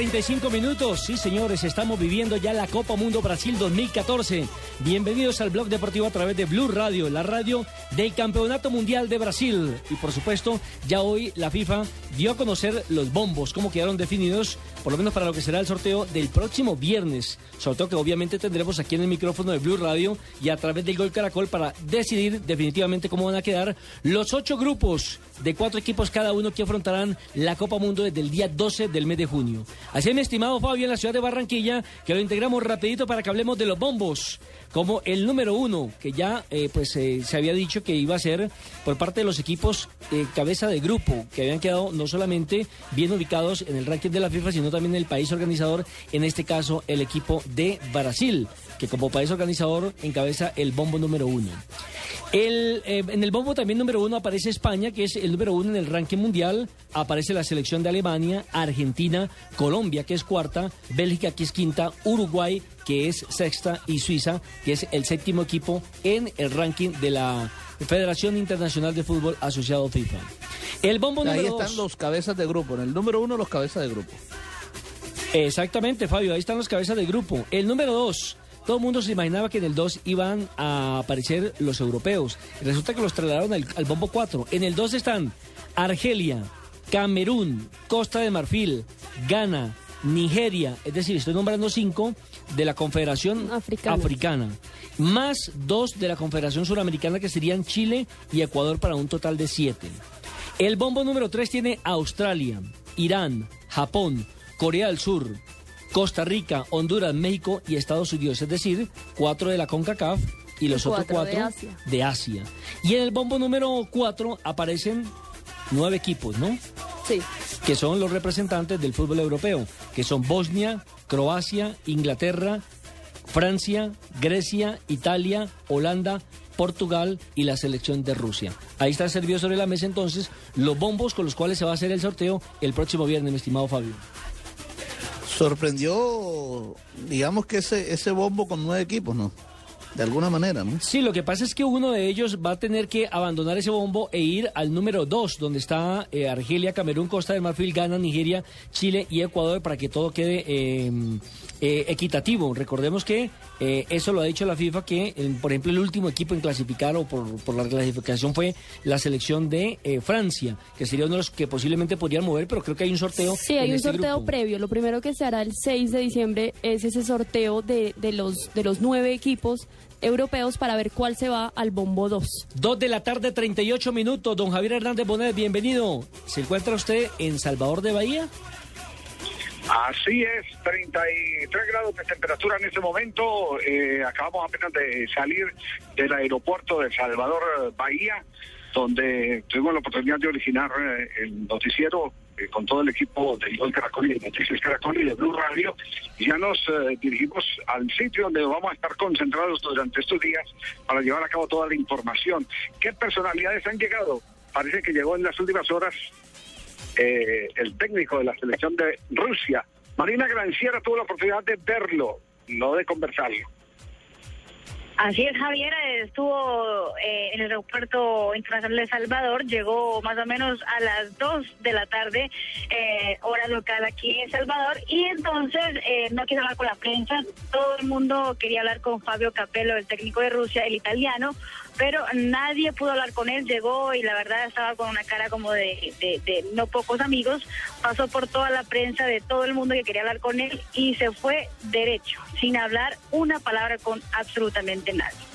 35 minutos. Sí, señores, estamos viviendo ya la Copa Mundo Brasil 2014. Bienvenidos al blog deportivo a través de Blue Radio, la radio del Campeonato Mundial de Brasil. Y por supuesto, ya hoy la FIFA dio a conocer los bombos, cómo quedaron definidos, por lo menos para lo que será el sorteo del próximo viernes. Sorteo que obviamente tendremos aquí en el micrófono de Blue Radio y a través del Gol Caracol para decidir definitivamente cómo van a quedar los ocho grupos de cuatro equipos cada uno que afrontarán la Copa Mundo desde el día 12 del mes de junio. Así es, mi estimado Fabio, en la ciudad de Barranquilla, que lo integramos rapidito para que hablemos de los bombos. Como el número uno, que ya eh, pues eh, se había dicho que iba a ser por parte de los equipos eh, cabeza de grupo, que habían quedado no solamente bien ubicados en el ranking de la FIFA, sino también en el país organizador, en este caso el equipo de Brasil, que como país organizador encabeza el bombo número uno. El, en el bombo también número uno aparece España, que es el número uno en el ranking mundial. Aparece la selección de Alemania, Argentina, Colombia, que es cuarta, Bélgica, que es quinta, Uruguay, que es sexta, y Suiza, que es el séptimo equipo en el ranking de la Federación Internacional de Fútbol Asociado FIFA. El bombo número Ahí dos. están los cabezas de grupo. En el número uno, los cabezas de grupo. Exactamente, Fabio, ahí están los cabezas de grupo. El número dos. Todo el mundo se imaginaba que en el 2 iban a aparecer los europeos. Resulta que los trasladaron al, al bombo 4. En el 2 están Argelia, Camerún, Costa de Marfil, Ghana, Nigeria, es decir, estoy nombrando cinco de la Confederación Africana. Africana, más dos de la Confederación Suramericana que serían Chile y Ecuador para un total de siete. El bombo número 3 tiene Australia, Irán, Japón, Corea del Sur, Costa Rica, Honduras, México y Estados Unidos, es decir, cuatro de la CONCACAF y los otros cuatro de cuatro Asia. de Asia. Y en el bombo número 4 aparecen nueve equipos, ¿no? Sí. que son los representantes del fútbol europeo, que son Bosnia, Croacia, Inglaterra, Francia, Grecia, Italia, Holanda, Portugal y la selección de Rusia. Ahí está servido sobre la mesa entonces los bombos con los cuales se va a hacer el sorteo el próximo viernes, mi estimado Fabio. Sorprendió, digamos que ese, ese bombo con nueve equipos, ¿no? De alguna manera, ¿no? Sí, lo que pasa es que uno de ellos va a tener que abandonar ese bombo e ir al número dos, donde está eh, Argelia, Camerún, Costa del Marfil, Ghana, Nigeria, Chile y Ecuador, para que todo quede eh, eh, equitativo. Recordemos que eh, eso lo ha dicho la FIFA, que eh, por ejemplo el último equipo en clasificar o por, por la clasificación fue la selección de eh, Francia, que sería uno de los que posiblemente podrían mover, pero creo que hay un sorteo. Sí, hay en un este sorteo grupo. previo. Lo primero que se hará el 6 de diciembre es ese sorteo de, de los, de los nueve equipos europeos para ver cuál se va al bombo 2. Dos de la tarde, 38 minutos. Don Javier Hernández Bonet, bienvenido. ¿Se encuentra usted en Salvador de Bahía? Así es, 33 grados de temperatura en este momento. Eh, acabamos apenas de salir del aeropuerto de Salvador eh, Bahía, donde tuvimos la oportunidad de originar eh, el noticiero eh, con todo el equipo de Gol Caracol y de Noticias Caracol y de Blue Radio. Y ya nos dirigimos al sitio donde vamos a estar concentrados durante estos días para llevar a cabo toda la información. ¿Qué personalidades han llegado? Parece que llegó en las últimas horas eh, el técnico de la selección de Rusia. Marina Granciera tuvo la oportunidad de verlo, no de conversarlo. Así es, Javier estuvo eh, en el aeropuerto internacional de Salvador, llegó más o menos a las 2 de la tarde, eh, hora local aquí en Salvador, y entonces eh, no quiso hablar con la prensa, todo el mundo quería hablar con Fabio Capello, el técnico de Rusia, el italiano, pero nadie pudo hablar con él, llegó y la verdad estaba con una cara como de, no pocos amigos, pasó por toda la prensa de todo el mundo que quería hablar con él y se fue derecho, sin hablar una palabra con absolutamente nadie.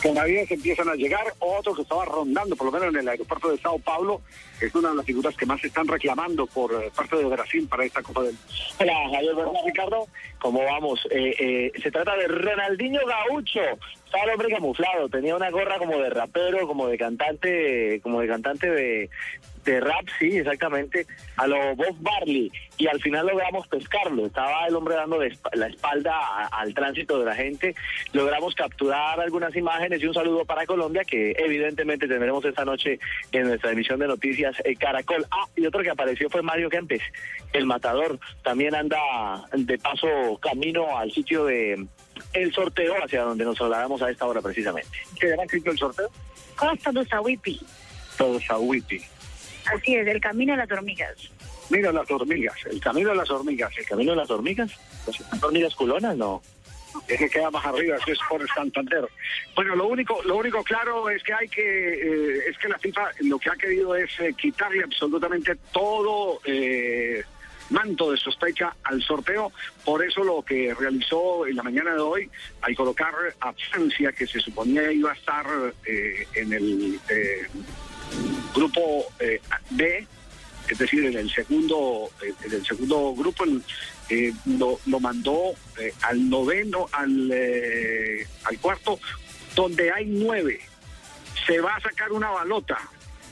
Con navidades empiezan a llegar, otro que estaba rondando, por lo menos en el aeropuerto de Sao Paulo, es una de las figuras que más se están reclamando por eh, parte de Brasil para esta Copa del Hola, Bernal, Ricardo. ¿Cómo vamos? Eh, eh, se trata de Ronaldinho Gaucho. Estaba hombre camuflado. Tenía una gorra como de rapero, como de cantante, como de cantante de, de rap, sí, exactamente, a lo Bob Barley. Y al final logramos pescarlo. Estaba el hombre dando la espalda a- al tránsito de la gente. Logramos capturar algunas imágenes y un saludo para Colombia, que evidentemente tendremos esta noche en nuestra emisión de noticias eh, Caracol. Ah, y otro que apareció fue Mario Kempes, el matador. También anda de paso camino al sitio de el sorteo, hacia donde nos trasladamos a esta hora precisamente. ¿Qué era escrito el sorteo? Costa do Sawipi. Todo Sahuiti. Así es, el camino de las hormigas. de las hormigas, el camino de las hormigas. ¿El camino de las hormigas? ¿Pues hormigas culonas? No. Es que queda más arriba, eso es por Santander. Bueno, lo único, lo único claro es que hay que, eh, es que la FIFA lo que ha querido es eh, quitarle absolutamente todo eh, manto de sospecha al sorteo. Por eso lo que realizó en la mañana de hoy, al colocar a que se suponía iba a estar eh, en el eh, grupo eh, B, es decir, en el segundo, eh, en el segundo grupo, eh, lo, lo mandó eh, al noveno, al, al cuarto, donde hay nueve. Se va a sacar una balota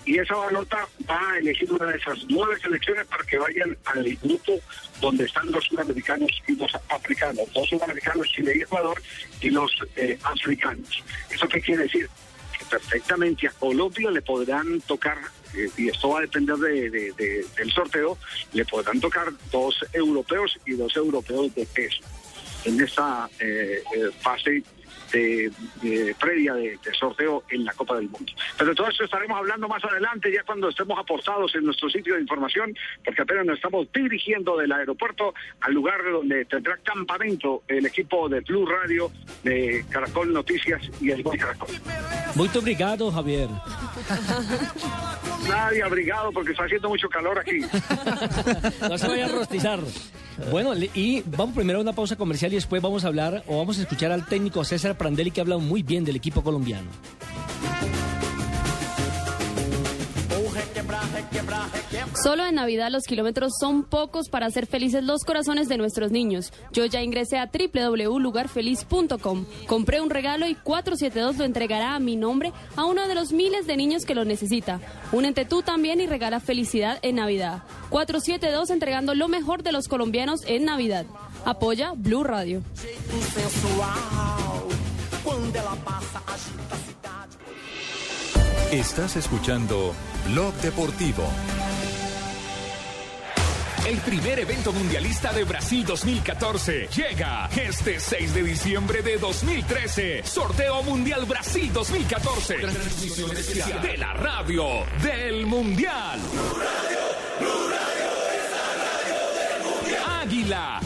y esa balota va a elegir una de esas nueve selecciones para que vayan al grupo donde están los sudamericanos y los africanos, los sudamericanos, Chile y Ecuador, y los eh, africanos. ¿Eso qué quiere decir? Perfectamente. A Colombia le podrán tocar, eh, y esto va a depender de- de- de- del sorteo, le podrán tocar dos europeos y dos europeos de peso en esta eh, eh, fase de, de previa de, de sorteo en la Copa del Mundo. Pero de todo eso estaremos hablando más adelante, ya cuando estemos apostados en nuestro sitio de información, porque apenas nos estamos dirigiendo del aeropuerto al lugar donde tendrá campamento el equipo de Blue Radio, de Caracol Noticias y el Gol Caracol. Muito obrigado, Javier. Nadie abrigado porque está haciendo mucho calor aquí. No se vaya a rostizar. Bueno, y vamos primero a una pausa comercial y después vamos a hablar o vamos a escuchar al técnico César Prandelli que habla muy bien del equipo colombiano. Solo en Navidad los kilómetros son pocos para hacer felices los corazones de nuestros niños. Yo ya ingresé a www.lugarfeliz.com. Compré un regalo y 472 lo entregará a mi nombre a uno de los miles de niños que lo necesita. Únete tú también y regala felicidad en Navidad. 472 entregando lo mejor de los colombianos en Navidad. Apoya Blue Radio. Estás escuchando Blog Deportivo. El primer evento mundialista de Brasil 2014 llega este 6 de diciembre de 2013. Sorteo Mundial Brasil 2014. Transmisión especial de la radio del Mundial.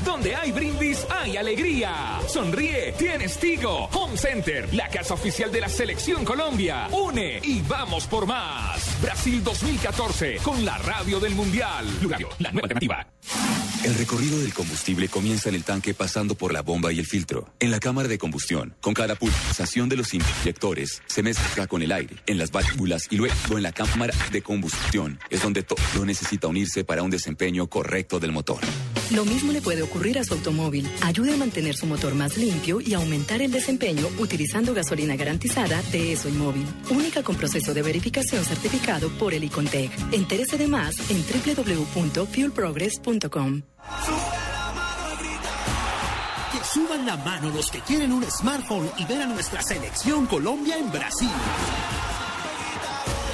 Donde hay brindis, hay alegría. Sonríe, tienes Tigo. Home Center, la casa oficial de la Selección Colombia. Une y vamos por más. Brasil 2014, con la radio del Mundial. Blue Radio, la nueva alternativa. El recorrido del combustible comienza en el tanque pasando por la bomba y el filtro, en la cámara de combustión. Con cada pulsación de los inyectores se mezcla con el aire, en las válvulas y luego en la cámara de combustión. Es donde todo necesita unirse para un desempeño correcto del motor. Lo mismo le puede ocurrir a su automóvil. Ayude a mantener su motor más limpio y aumentar el desempeño utilizando gasolina garantizada de ESO y Móvil. Única con proceso de verificación certificado por el Icontec. Entérese de más en www.fuelprogress.com. Que suban la mano los que quieren un smartphone y ver a nuestra selección Colombia en Brasil.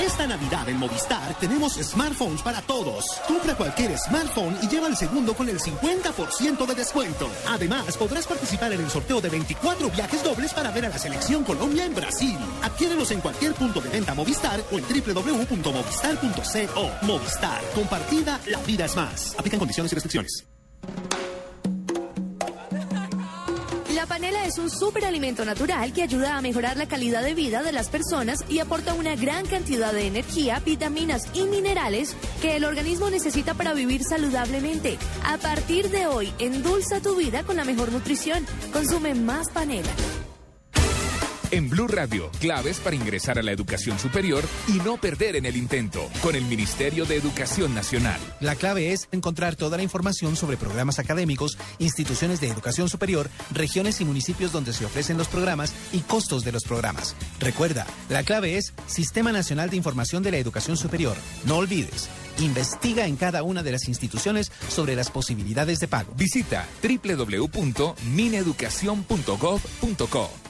Esta Navidad en Movistar tenemos smartphones para todos. Compra cualquier smartphone y lleva el segundo con el 50% de descuento. Además, podrás participar en el sorteo de 24 viajes dobles para ver a la selección Colombia en Brasil. Adquiérelos en cualquier punto de venta Movistar o en www.movistar.co. Movistar, compartida, la vida es más. Aplican condiciones y restricciones. La panela es un superalimento natural que ayuda a mejorar la calidad de vida de las personas y aporta una gran cantidad de energía, vitaminas y minerales que el organismo necesita para vivir saludablemente. A partir de hoy, endulza tu vida con la mejor nutrición. Consume más panela. En Blue Radio, claves para ingresar a la educación superior y no perder en el intento, con el Ministerio de Educación Nacional. La clave es encontrar toda la información sobre programas académicos, instituciones de educación superior, regiones y municipios donde se ofrecen los programas y costos de los programas. Recuerda, la clave es Sistema Nacional de Información de la Educación Superior. No olvides, investiga en cada una de las instituciones sobre las posibilidades de pago. Visita www.mineducacion.gov.co.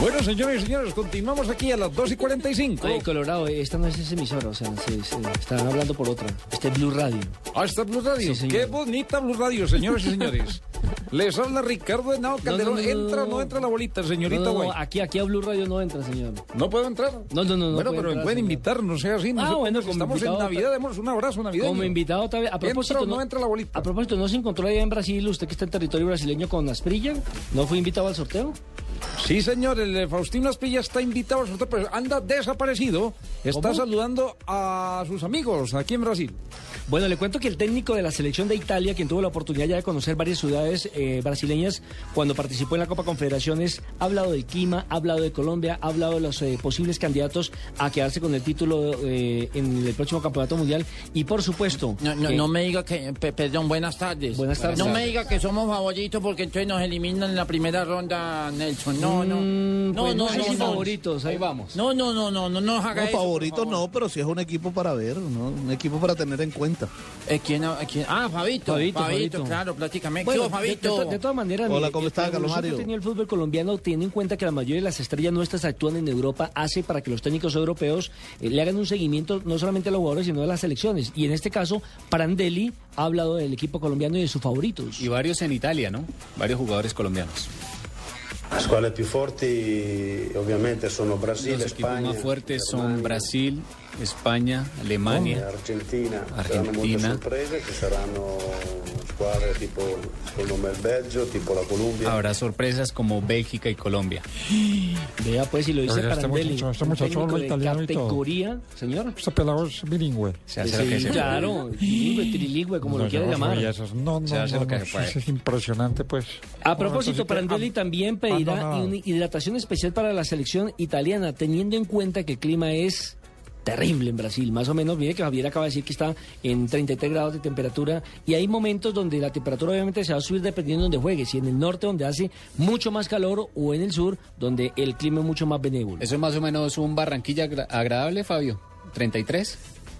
Bueno, señores y señores, continuamos aquí a las 2 y 45. Oye, Colorado, esta no es esa emisora, o sea, se, se- están hablando por otra. Este es Blue Radio. Ah, está Blue Radio. Sí. Qué bonita Blue Radio, señores y señores. Les habla Ricardo Henao Calderón. no, no, ¿Entra o no. entra la bolita, señorita Guay? aquí, aquí a Blue Radio no entra, señor. ¿No puedo entrar? No, no, no. no bueno, pero me pueden invitar, no sea así. Ah, bueno, como estamos en Navidad, demos un abrazo navideño. Como invitado otra vez. A propósito, ¿Entra o no entra la bolita? A propósito, ¿no se encontró allá en Brasil, usted que está en territorio brasileño con Asprilla? ¿No fue invitado al sorteo? Sí, señor, el Faustino Asprilla está invitado pero anda desaparecido. Está ¿Cómo? saludando a sus amigos aquí en Brasil. Bueno, le cuento que el técnico de la selección de Italia, quien tuvo la oportunidad ya de conocer varias ciudades eh, brasileñas cuando participó en la Copa Confederaciones, ha hablado del clima, ha hablado de Colombia, ha hablado de los eh, posibles candidatos a quedarse con el título eh, en el próximo Campeonato Mundial y, por supuesto... No, no, no me diga que, pe- perdón, buenas tardes. Buenas tardes. No me diga que somos favoritos porque entonces nos eliminan en la primera ronda, Nelson. No, no. no, pues no, no no, no. favoritos, ahí vamos. No, no, no, no, no nos haga No, eso. por favorito favor. no, pero sí es un equipo para ver, ¿no? Un equipo para tener en cuenta. Eh, ¿quién, eh, quién? Ah, Fabito. Fabito, Fabito, Fabito. claro, prácticamente. Bueno, ¿Qué hubo, de, de Fabito? de todas maneras, Hola, ¿cómo está, Carlos Mario? tenía el fútbol colombiano, teniendo en cuenta que la mayoría de las estrellas nuestras actúan en Europa, hace para que los técnicos europeos eh, le hagan un seguimiento no solamente a los jugadores, sino a las selecciones. Y en este caso, Prandelli ha hablado del equipo colombiano y de sus favoritos. Y varios en Italia, ¿no? Varios jugadores colombianos. Le squadre più forti ovviamente sono Brasile, Los equipos más fuertes son Brasil, España, Alemania, Argentina. Habrá sorpresas como Bélgica y Colombia. Vea, pues, si lo dice Oiga, este muchacho- este un muchacho técnico habla de italiano y todo. categoría, señor. Este pelado es bilingüe. Se hace lo que Sí, se claro, bilingüe, trilingüe, como lo quiera llamar. No, no, Se hace no, lo que no, se puede. eso es impresionante, pues. A propósito, Prandelli ah, también ah, pedirá no, no. una hidratación especial para la selección italiana, teniendo en cuenta que el clima es terrible en Brasil, más o menos. Mire que Javier acaba de decir que está en 33 grados de temperatura y hay momentos donde la temperatura obviamente se va a subir dependiendo de donde juegue, si en el norte donde hace mucho más calor o en el sur donde el clima es mucho más benévolo. Eso es más o menos un Barranquilla agra- agradable, Fabio. 33.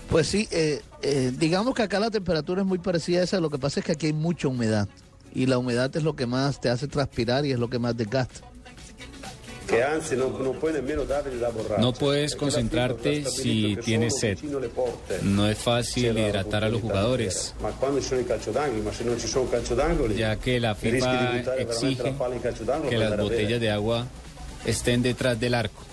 Pues sí, eh, eh, digamos que acá la temperatura es muy parecida a esa, lo que pasa es que aquí hay mucha humedad y la humedad es lo que más te hace transpirar y es lo que más desgasta. No puedes concentrarte si tienes sed. No es fácil hidratar a los jugadores, ya que la FIFA exige que las botellas de agua estén detrás del arco.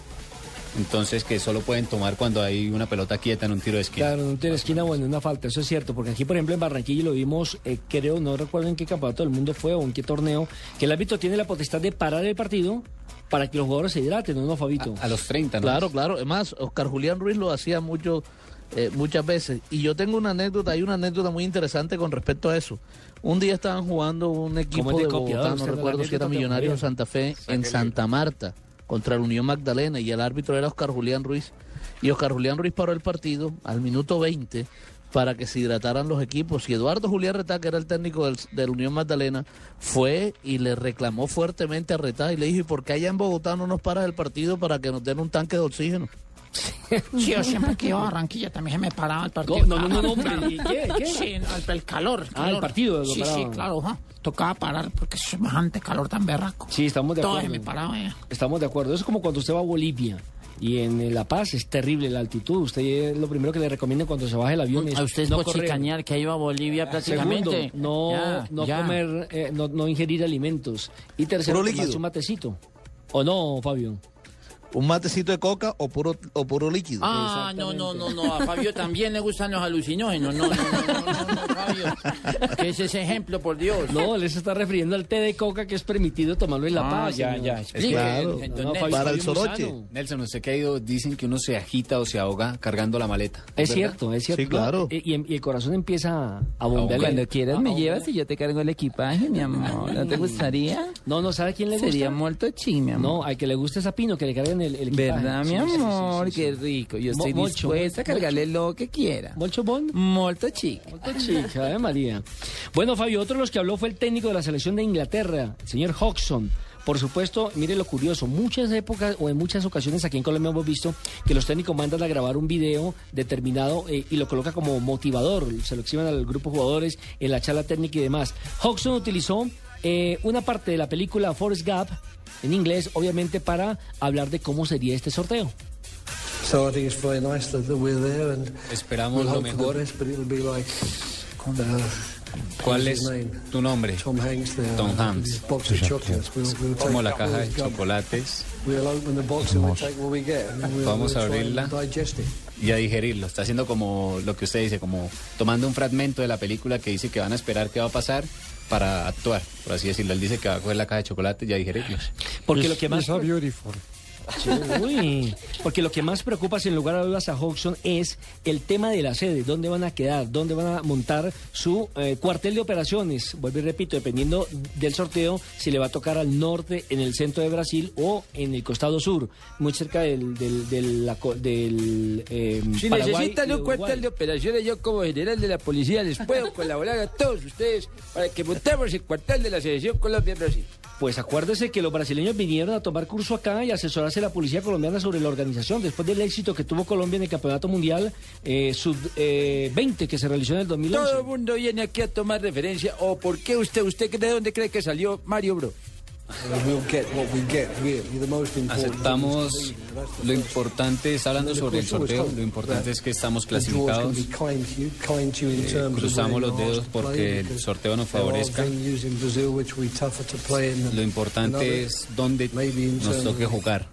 Entonces que solo pueden tomar cuando hay una pelota quieta en un tiro de esquina. Claro, en un tiro de esquina, bueno, una falta, eso es cierto, porque aquí, por ejemplo, en Barranquilla lo vimos, eh, creo, no recuerdo en qué campeonato del mundo fue o en qué torneo, que el árbitro tiene la potestad de parar el partido para que los jugadores se hidraten, ¿no, no Fabito? A los 30, ¿no? Claro, claro. Además, Oscar Julián Ruiz lo hacía mucho, eh, muchas veces. Y yo tengo una anécdota, hay una anécdota muy interesante con respecto a eso. Un día estaban jugando un ¿Cómo equipo de de Bogotá, no recuerdo si era Millonario Gabriel? Santa Fe, en Santa Marta, contra la Unión Magdalena, y el árbitro era Oscar Julián Ruiz. Y Oscar Julián Ruiz paró el partido al minuto 20 para que se hidrataran los equipos. Y Eduardo Julián Retá, que era el técnico del, de la Unión Magdalena, fue y le reclamó fuertemente a Retá y le dijo, ¿y por qué allá en Bogotá no nos paras el partido para que nos den un tanque de oxígeno? Sí, yo siempre que iba a Barranquilla también se me paraba el partido. No, no, no, no, hombre, ¿y qué, qué? Sí, el, el calor. Ah, el partido lo Sí, sí, claro. Tocaba parar porque es semejante calor tan berraco. Sí, estamos de Todo acuerdo. se me paraba ya. Estamos de acuerdo. Eso es como cuando usted va a Bolivia y en eh, La Paz es terrible la altitud. Usted eh, lo primero que le recomienda cuando se baja el avión es A usted es no chicañar que iba a Bolivia Segundo, prácticamente. no, Ya, no ya. comer, eh, no, no ingerir alimentos. Y tercero, tomarse un matecito. ¿O no, Fabio? ¿Un matecito de coca o puro, o puro líquido? Ah, no, no, no, no. A Fabio también le gustan los alucinógenos. No, no, no, no, no, no, Fabio. ¿Qué es ese ejemplo, por Dios? No, les está refiriendo al té de coca que es permitido tomarlo en La Ah, Paz. ya, señor. ya, Para el soroche. Nelson, usted que ha ido, dicen que uno se agita o se ahoga cargando la maleta. Es cierto, es cierto. Sí, claro. Y, y- y el corazón empieza a bombear. Cuando quieras me Ah, llevas y yo te cargo el equipaje, mi amor. ¿No te gustaría? No, no, ¿sabe quién le gusta? Sería molto chi, mi amor. No, al que le guste es a Pino, que le carguen el, el equipaje. ¿Verdad, mi amor? Qué rico. Yo Mo- estoy mucho, dispuesta a cargarle lo que quiera. ¿Molcho Bon? Molto chica. Molto chica, Ave María. Bueno, Fabio, otro de los que habló fue el técnico de la selección de Inglaterra, el señor Hodgson. Por supuesto, mire lo curioso, muchas épocas o en muchas ocasiones aquí en Colombia hemos visto que los técnicos mandan a grabar un video determinado eh, y lo coloca como motivador, se lo exhiben al grupo de jugadores en la charla técnica y demás. Hodgson utilizó eh, una parte de la película Forrest Gump en inglés, obviamente para hablar de cómo sería este sorteo. So I think it's very nice that, we're there and Esperamos we'll lo mejor. the best, but it'll be like uh, ¿Cuál es tu nombre? Tom Hanks. The, Tom uh, Hanks. Box of chocolates. We'll, we'll take Como la caja de chocolates. We'll open the box and we'll take what we get. And we'll, Vamos a abrirla. digest it. y a digerirlo. Está haciendo como lo que usted dice, como tomando un fragmento de la película que dice que van a esperar qué va a pasar para actuar, por así decirlo. Él dice que va a coger la caja de chocolate y a digerirlos. Porque lo que más... Uy, porque lo que más preocupa, sin lugar a dudas, a Hodgson es el tema de la sede, dónde van a quedar, dónde van a montar su eh, cuartel de operaciones. Vuelvo y repito, dependiendo del sorteo, si le va a tocar al norte, en el centro de Brasil o en el costado sur, muy cerca del, del, del, la co- del eh, Si Paraguay necesitan un cuartel de operaciones, yo como general de la policía les puedo colaborar a todos ustedes para que montemos el cuartel de la selección Colombia-Brasil. Pues acuérdese que los brasileños vinieron a tomar curso acá y asesorarse la policía colombiana sobre la organización después del éxito que tuvo Colombia en el Campeonato Mundial eh, Sub-20 que se realizó en el 2011. Todo el mundo viene aquí a tomar referencia. ¿O por qué usted, usted de dónde cree que salió Mario Bro? Aceptamos lo importante, está hablando sobre el sorteo, lo importante es que estamos clasificados. Eh, cruzamos los dedos porque el sorteo nos favorezca. Lo importante es dónde nos toque jugar.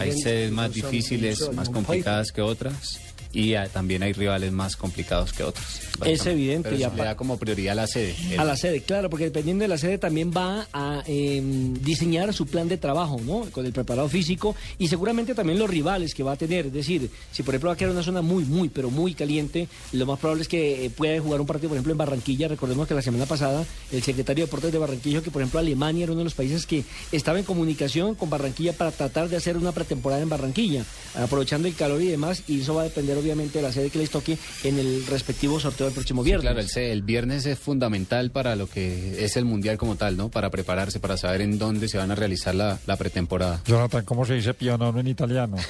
Hay sedes más difíciles, más complicadas que otras y ah, también hay rivales más complicados que otros. básicamente. evidente, Pero y le da como prioridad a la sede. A la sede, claro, porque dependiendo de la sede también va a eh, diseñar su plan de trabajo, ¿no? Con el preparado físico y seguramente también los rivales que va a tener. Es decir, si por ejemplo va a quedar una zona muy, muy, pero muy caliente, lo más probable es que eh, pueda jugar un partido, por ejemplo, en Barranquilla. Recordemos que la semana pasada el secretario de Deportes de Barranquilla dijo que, por ejemplo, Alemania era uno de los países que estaba en comunicación con Barranquilla para tratar de hacer una pretemporada en Barranquilla, aprovechando el calor y demás, y eso va a depender obviamente la sede que les toque en el respectivo sorteo del próximo Sí, viernes. claro, el, el viernes es fundamental para lo que es el mundial como tal, ¿no? Para prepararse, para saber en dónde se van a realizar la, la pretemporada. Jonathan, ¿cómo se dice pionono en italiano?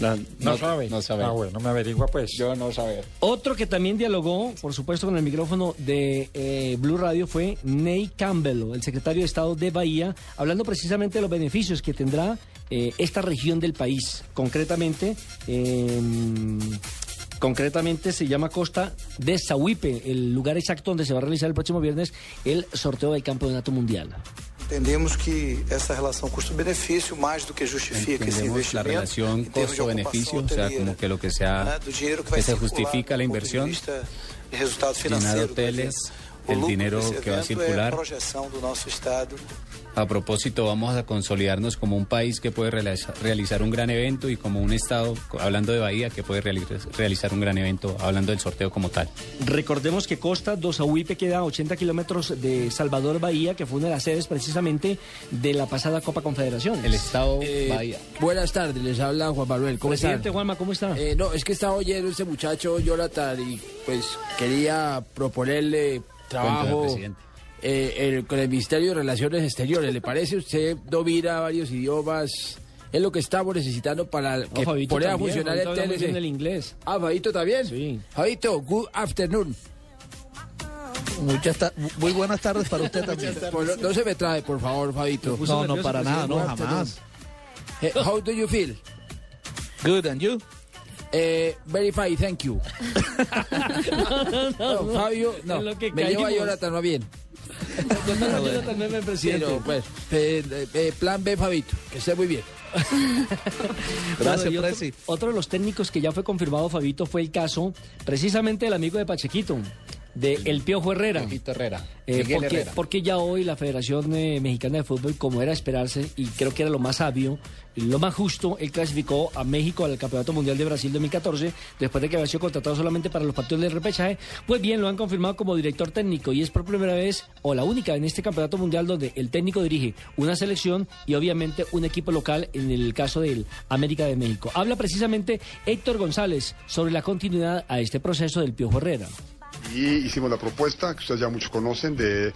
No, No, sabe. No sabe. Ah, bueno, me averigua pues. Yo no saber. Otro que también dialogó, por supuesto, con el micrófono de eh, Blue Radio fue Ney Campbell, el secretario de Estado de Bahía, hablando precisamente de los beneficios que tendrá eh, esta región del país. Concretamente, eh, concretamente se llama Costa de Sahuipe, el lugar exacto donde se va a realizar el próximo viernes el sorteo del campeonato mundial. Entendemos que essa relação custo-benefício mais do que justifica Entendemos la relación em de costo-beneficio, o sea, como que lo que sea, que se justifica la inversión, vista de resultado llenar hoteles, el dinero que va a circular. A propósito, vamos a consolidarnos como un país que puede realiza- realizar un gran evento y como un estado, hablando de Bahía, que puede reali- realizar un gran evento, hablando del sorteo como tal. Recordemos que Costa do Sahuipe queda a 80 kilómetros de Salvador Bahía, que fue una de las sedes precisamente de la pasada Copa Confederación. El estado Eh, Bahía. Buenas tardes, les habla Juan Manuel. ¿Cómo están? Presidente Juanma, ¿cómo está? Eh, no, es que estaba oyendo este muchacho Jonathan y pues quería proponerle trabajo eh, el- con el Ministerio de Relaciones Exteriores. ¿Le parece? Usted domina varios idiomas. Es lo que estamos necesitando para que pueda funcionar el TLC. el inglés. Ah, Fabito también. Sí. Fabito, good afternoon. Muchas muy buenas tardes para usted también. No, no se me trae, por favor, Fabito. No, no, para nada, no, jamás. Eh, how do you feel? Good, and you? Eh, very fine, thank you. no, No, Fabio, no. Lo que me lleva caímos. Jonathan, va bien. Jonathan, no me Sí, presidente. no, pues, eh, eh, eh, plan B, Fabito, que esté muy bien. Gracias, Bueno, otro de los técnicos que ya fue confirmado, Fabito, fue el caso precisamente del amigo de Pachequito, de El Piojo Herrera. Piojito Herrera. Eh, porque, Herrera. porque ya hoy la Federación eh, Mexicana de Fútbol, como era esperarse, y creo que era lo más sabio, lo más justo, él clasificó a México al Campeonato Mundial de Brasil 2014, después de que había sido contratado solamente para los partidos del repechaje. Pues bien, lo han confirmado como director técnico, y es por primera vez, o la única en este Campeonato Mundial, donde el técnico dirige una selección y obviamente un equipo local, en el caso del América de México. Habla precisamente Héctor González sobre la continuidad a este proceso del Piojo Herrera. Y hicimos la propuesta, que ustedes ya muchos conocen, de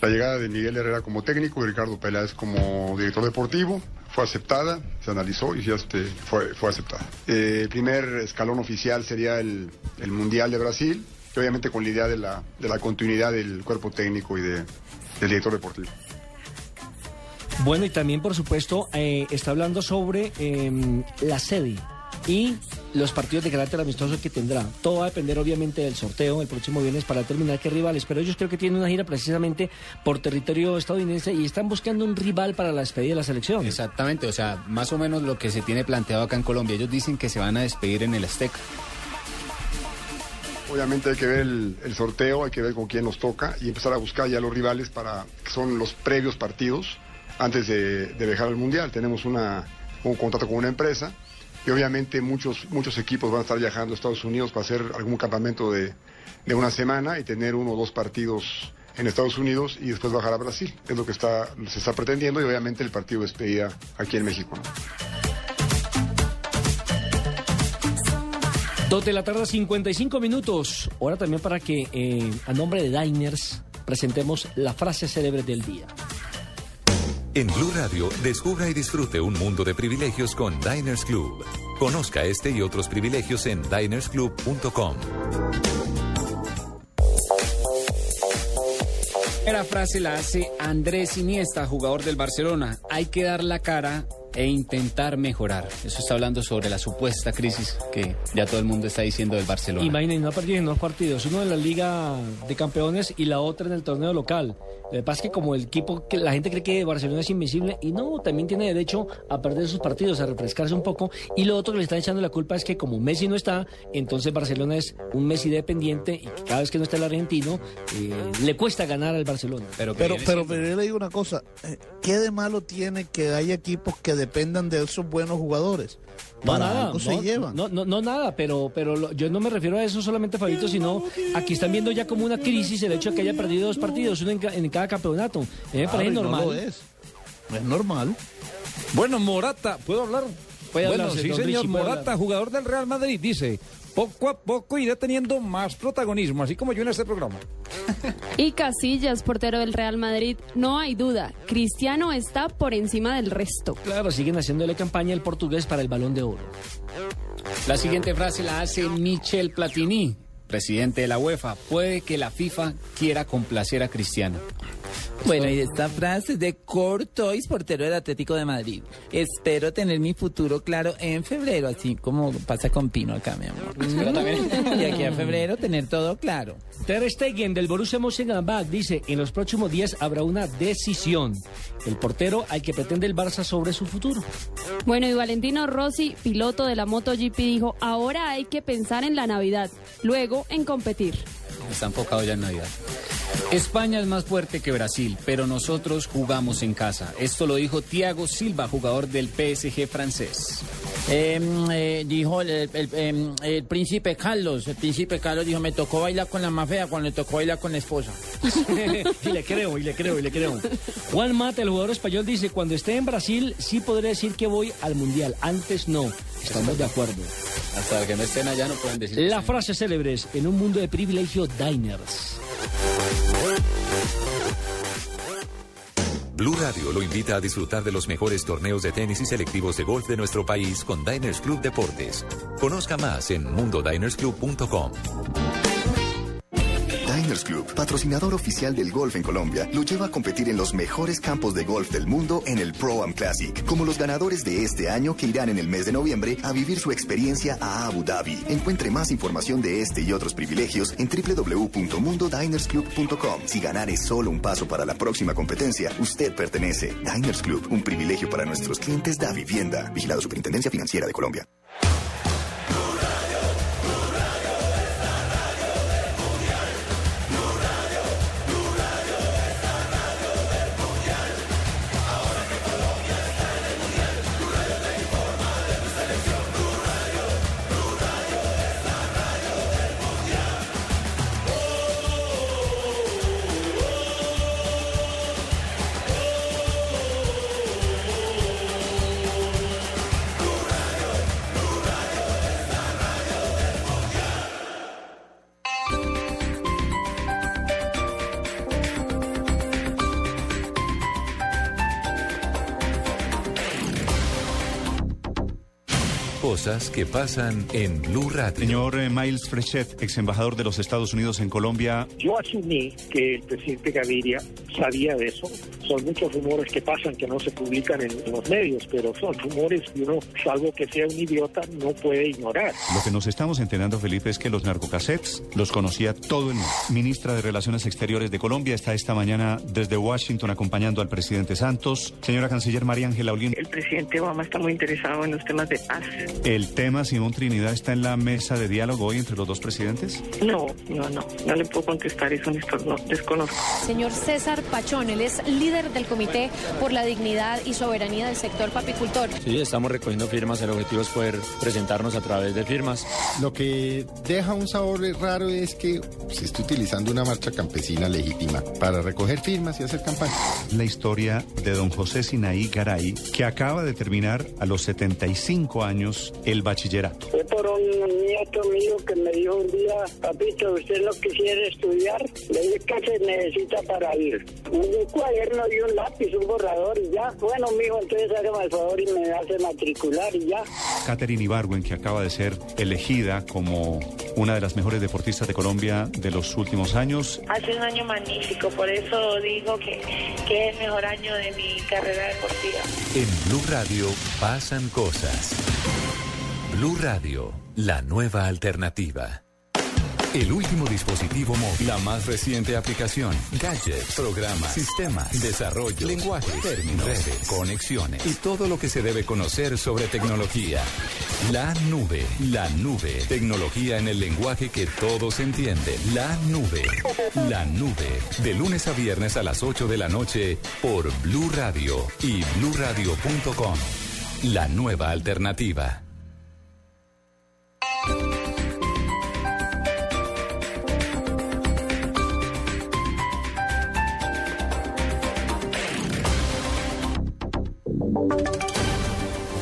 la llegada de Miguel Herrera como técnico y Ricardo Peláez como director deportivo. Fue aceptada, se analizó y ya este, fue, fue aceptada. Eh, el primer escalón oficial sería el, el Mundial de Brasil, y obviamente con la idea de la, de la continuidad del cuerpo técnico y de, del director deportivo. Bueno, y también, por supuesto, eh, está hablando sobre eh, la sede y los partidos de carácter amistoso que tendrá. Todo va a depender obviamente del sorteo el próximo viernes para determinar qué rivales, pero ellos creo que tienen una gira precisamente por territorio estadounidense y están buscando un rival para la despedida de la selección. Exactamente, o sea, más o menos lo que se tiene planteado acá en Colombia. Ellos dicen que se van a despedir en el Azteca. Obviamente hay que ver el, el sorteo, hay que ver con quién nos toca y empezar a buscar ya los rivales para que son los previos partidos antes de, de viajar al Mundial. Tenemos una, un contrato con una empresa y obviamente muchos, muchos equipos van a estar viajando a Estados Unidos para hacer algún campamento de, de una semana y tener uno o dos partidos en Estados Unidos y después bajar a Brasil. Es lo que está, se está pretendiendo y obviamente el partido de despedida aquí en México. Dos de la tarde, 55 minutos. Ahora también para que, eh, a nombre de Diners, presentemos la frase célebre del día. En Blue Radio, descubra y disfrute un mundo de privilegios con Diners Club. Conozca este y otros privilegios en dinersclub.com. La frase la hace Andrés Iniesta, jugador del Barcelona. Hay que dar la cara e intentar mejorar. Eso está hablando sobre la supuesta crisis que ya todo el mundo está diciendo del Barcelona. Imaginen, no ha perdido en dos partidos, uno en la Liga de Campeones y la otra en el torneo local. Lo que pasa es que como el equipo, que la gente cree que Barcelona es invencible y no, también tiene derecho a perder sus partidos, a refrescarse un poco. Y lo otro que le están echando la culpa es que como Messi no está, entonces Barcelona es un Messi dependiente y que cada vez que no está el argentino, eh, le cuesta ganar al Barcelona. Pero, pero, pero yo le digo una cosa, eh, ¿qué de malo tiene que haya equipos que dependan de esos buenos jugadores? No, Para nada, algo se no, llevan. No, no, no, nada, pero, pero lo- yo no me refiero a eso solamente, Fabito, sino aquí están viendo ya como una crisis el hecho de que haya perdido dos partidos, uno en, en cada campeonato. Me Claro, parece y no normal. lo es. Es normal. Bueno, Morata, ¿puedo hablar? Puede bueno, hablarse, sí, señor. Richie, Morata, hablar. jugador del Real Madrid, dice: poco a poco iré teniendo más protagonismo, así como yo en este programa. Y Casillas, portero del Real Madrid, no hay duda, Cristiano está por encima del resto. Claro, siguen haciéndole campaña el portugués para el balón de oro. La siguiente frase la hace Michel Platini, presidente de la UEFA. Puede que la FIFA quiera complacer a Cristiano. Bueno, y esta frase es de Courtois, portero del Atlético de Madrid. Espero tener mi futuro claro en febrero, así como pasa con Pino acá, mi amor. Pero también- Y aquí a febrero tener todo claro. Ter Stegen del Borussia Mönchengladbach dice, en los próximos días habrá una decisión. El portero al que pretende el Barça sobre su futuro. Bueno, y Valentino Rossi, piloto de la MotoGP, dijo, ahora hay que pensar en la Navidad, luego en competir. Está enfocado ya en Navidad. España es más fuerte que Brasil, pero nosotros jugamos en casa. Esto lo dijo Thiago Silva, jugador del PSG francés. Em, eh, dijo el, el- em, el príncipe Carlos, el príncipe Carlos dijo, me tocó bailar con la más fea cuando le tocó bailar con la esposa. y le creo, y le creo, y le creo. Juan Mata, el jugador español, dice, cuando esté en Brasil sí podré decir que voy al Mundial. Antes no. Estamos de acuerdo. Hasta que no estén allá no pueden decir. Las frases célebres en un mundo de privilegio diners. Blue Radio lo invita a disfrutar de los mejores torneos de tenis y selectivos de golf de nuestro país con Diners Club Deportes. Conozca más en mundodinersclub.com. Diners Club, patrocinador oficial del golf en Colombia, lo lleva a competir en los mejores campos de golf del mundo en el Pro Am Classic, como los ganadores de este año que irán en el mes de noviembre a vivir su experiencia a Abu Dhabi. Encuentre más información de este y otros privilegios en www.mundodinersclub.com. Si ganar es solo un paso para la próxima competencia, usted pertenece. Diners Club, un privilegio para nuestros clientes da vivienda. Vigilado Superintendencia Financiera de Colombia. Que pasan en Blue Radio. Señor eh, Miles Frechet, ex embajador de los Estados Unidos en Colombia. Yo asumí que el presidente Gaviria sabía de eso. Son muchos rumores que pasan que no se publican en, en los medios, pero son rumores que uno, salvo que sea un idiota, no puede ignorar. Lo que nos estamos enterando, Felipe, es que los narcocassettes los conocía todo el mundo. Ministra de Relaciones Exteriores de Colombia está esta mañana desde Washington acompañando al presidente Santos. Señora canciller María Ángela Olguín. El presidente Obama está muy interesado en los temas de paz. ¿El tema Simón Trinidad está en la mesa de diálogo hoy entre los dos presidentes? No, no, no. No le puedo contestar eso, Néstor. No, desconozco. Señor César Pachón, él es líder del Comité por la Dignidad y Soberanía del Sector Papicultor. Sí, estamos recogiendo firmas. El objetivo es poder presentarnos a través de firmas. Lo que deja un sabor raro es que se está utilizando una marcha campesina legítima para recoger firmas y hacer campaña. La historia de don José Sinaí Garay, que acaba de terminar a los 75 años el bachillerato. Fue por un nieto mío que me dijo un día, papito, ¿usted no quisiera estudiar? Le dije, ¿qué se necesita para ir? Un cuaderno y un lápiz, un borrador y ya. Bueno, mijo, entonces hágame el favor y me hace matricular y ya. Catherine Ibargüen, que acaba de ser elegida como una de las mejores deportistas de Colombia de los últimos años. Ha sido un año magnífico, por eso digo que, que es el mejor año de mi carrera deportiva. En Blue Radio pasan cosas. Blue Radio, la nueva alternativa. El último dispositivo móvil, la más reciente aplicación, gadgets, programas, sistemas, desarrollo, lenguaje, términos, redes, conexiones y todo lo que se debe conocer sobre tecnología. La nube, la nube, tecnología en el lenguaje que todos entienden. La nube, la nube, de lunes a viernes a las 8 de la noche por Blue Radio y bluradio.com. La nueva alternativa.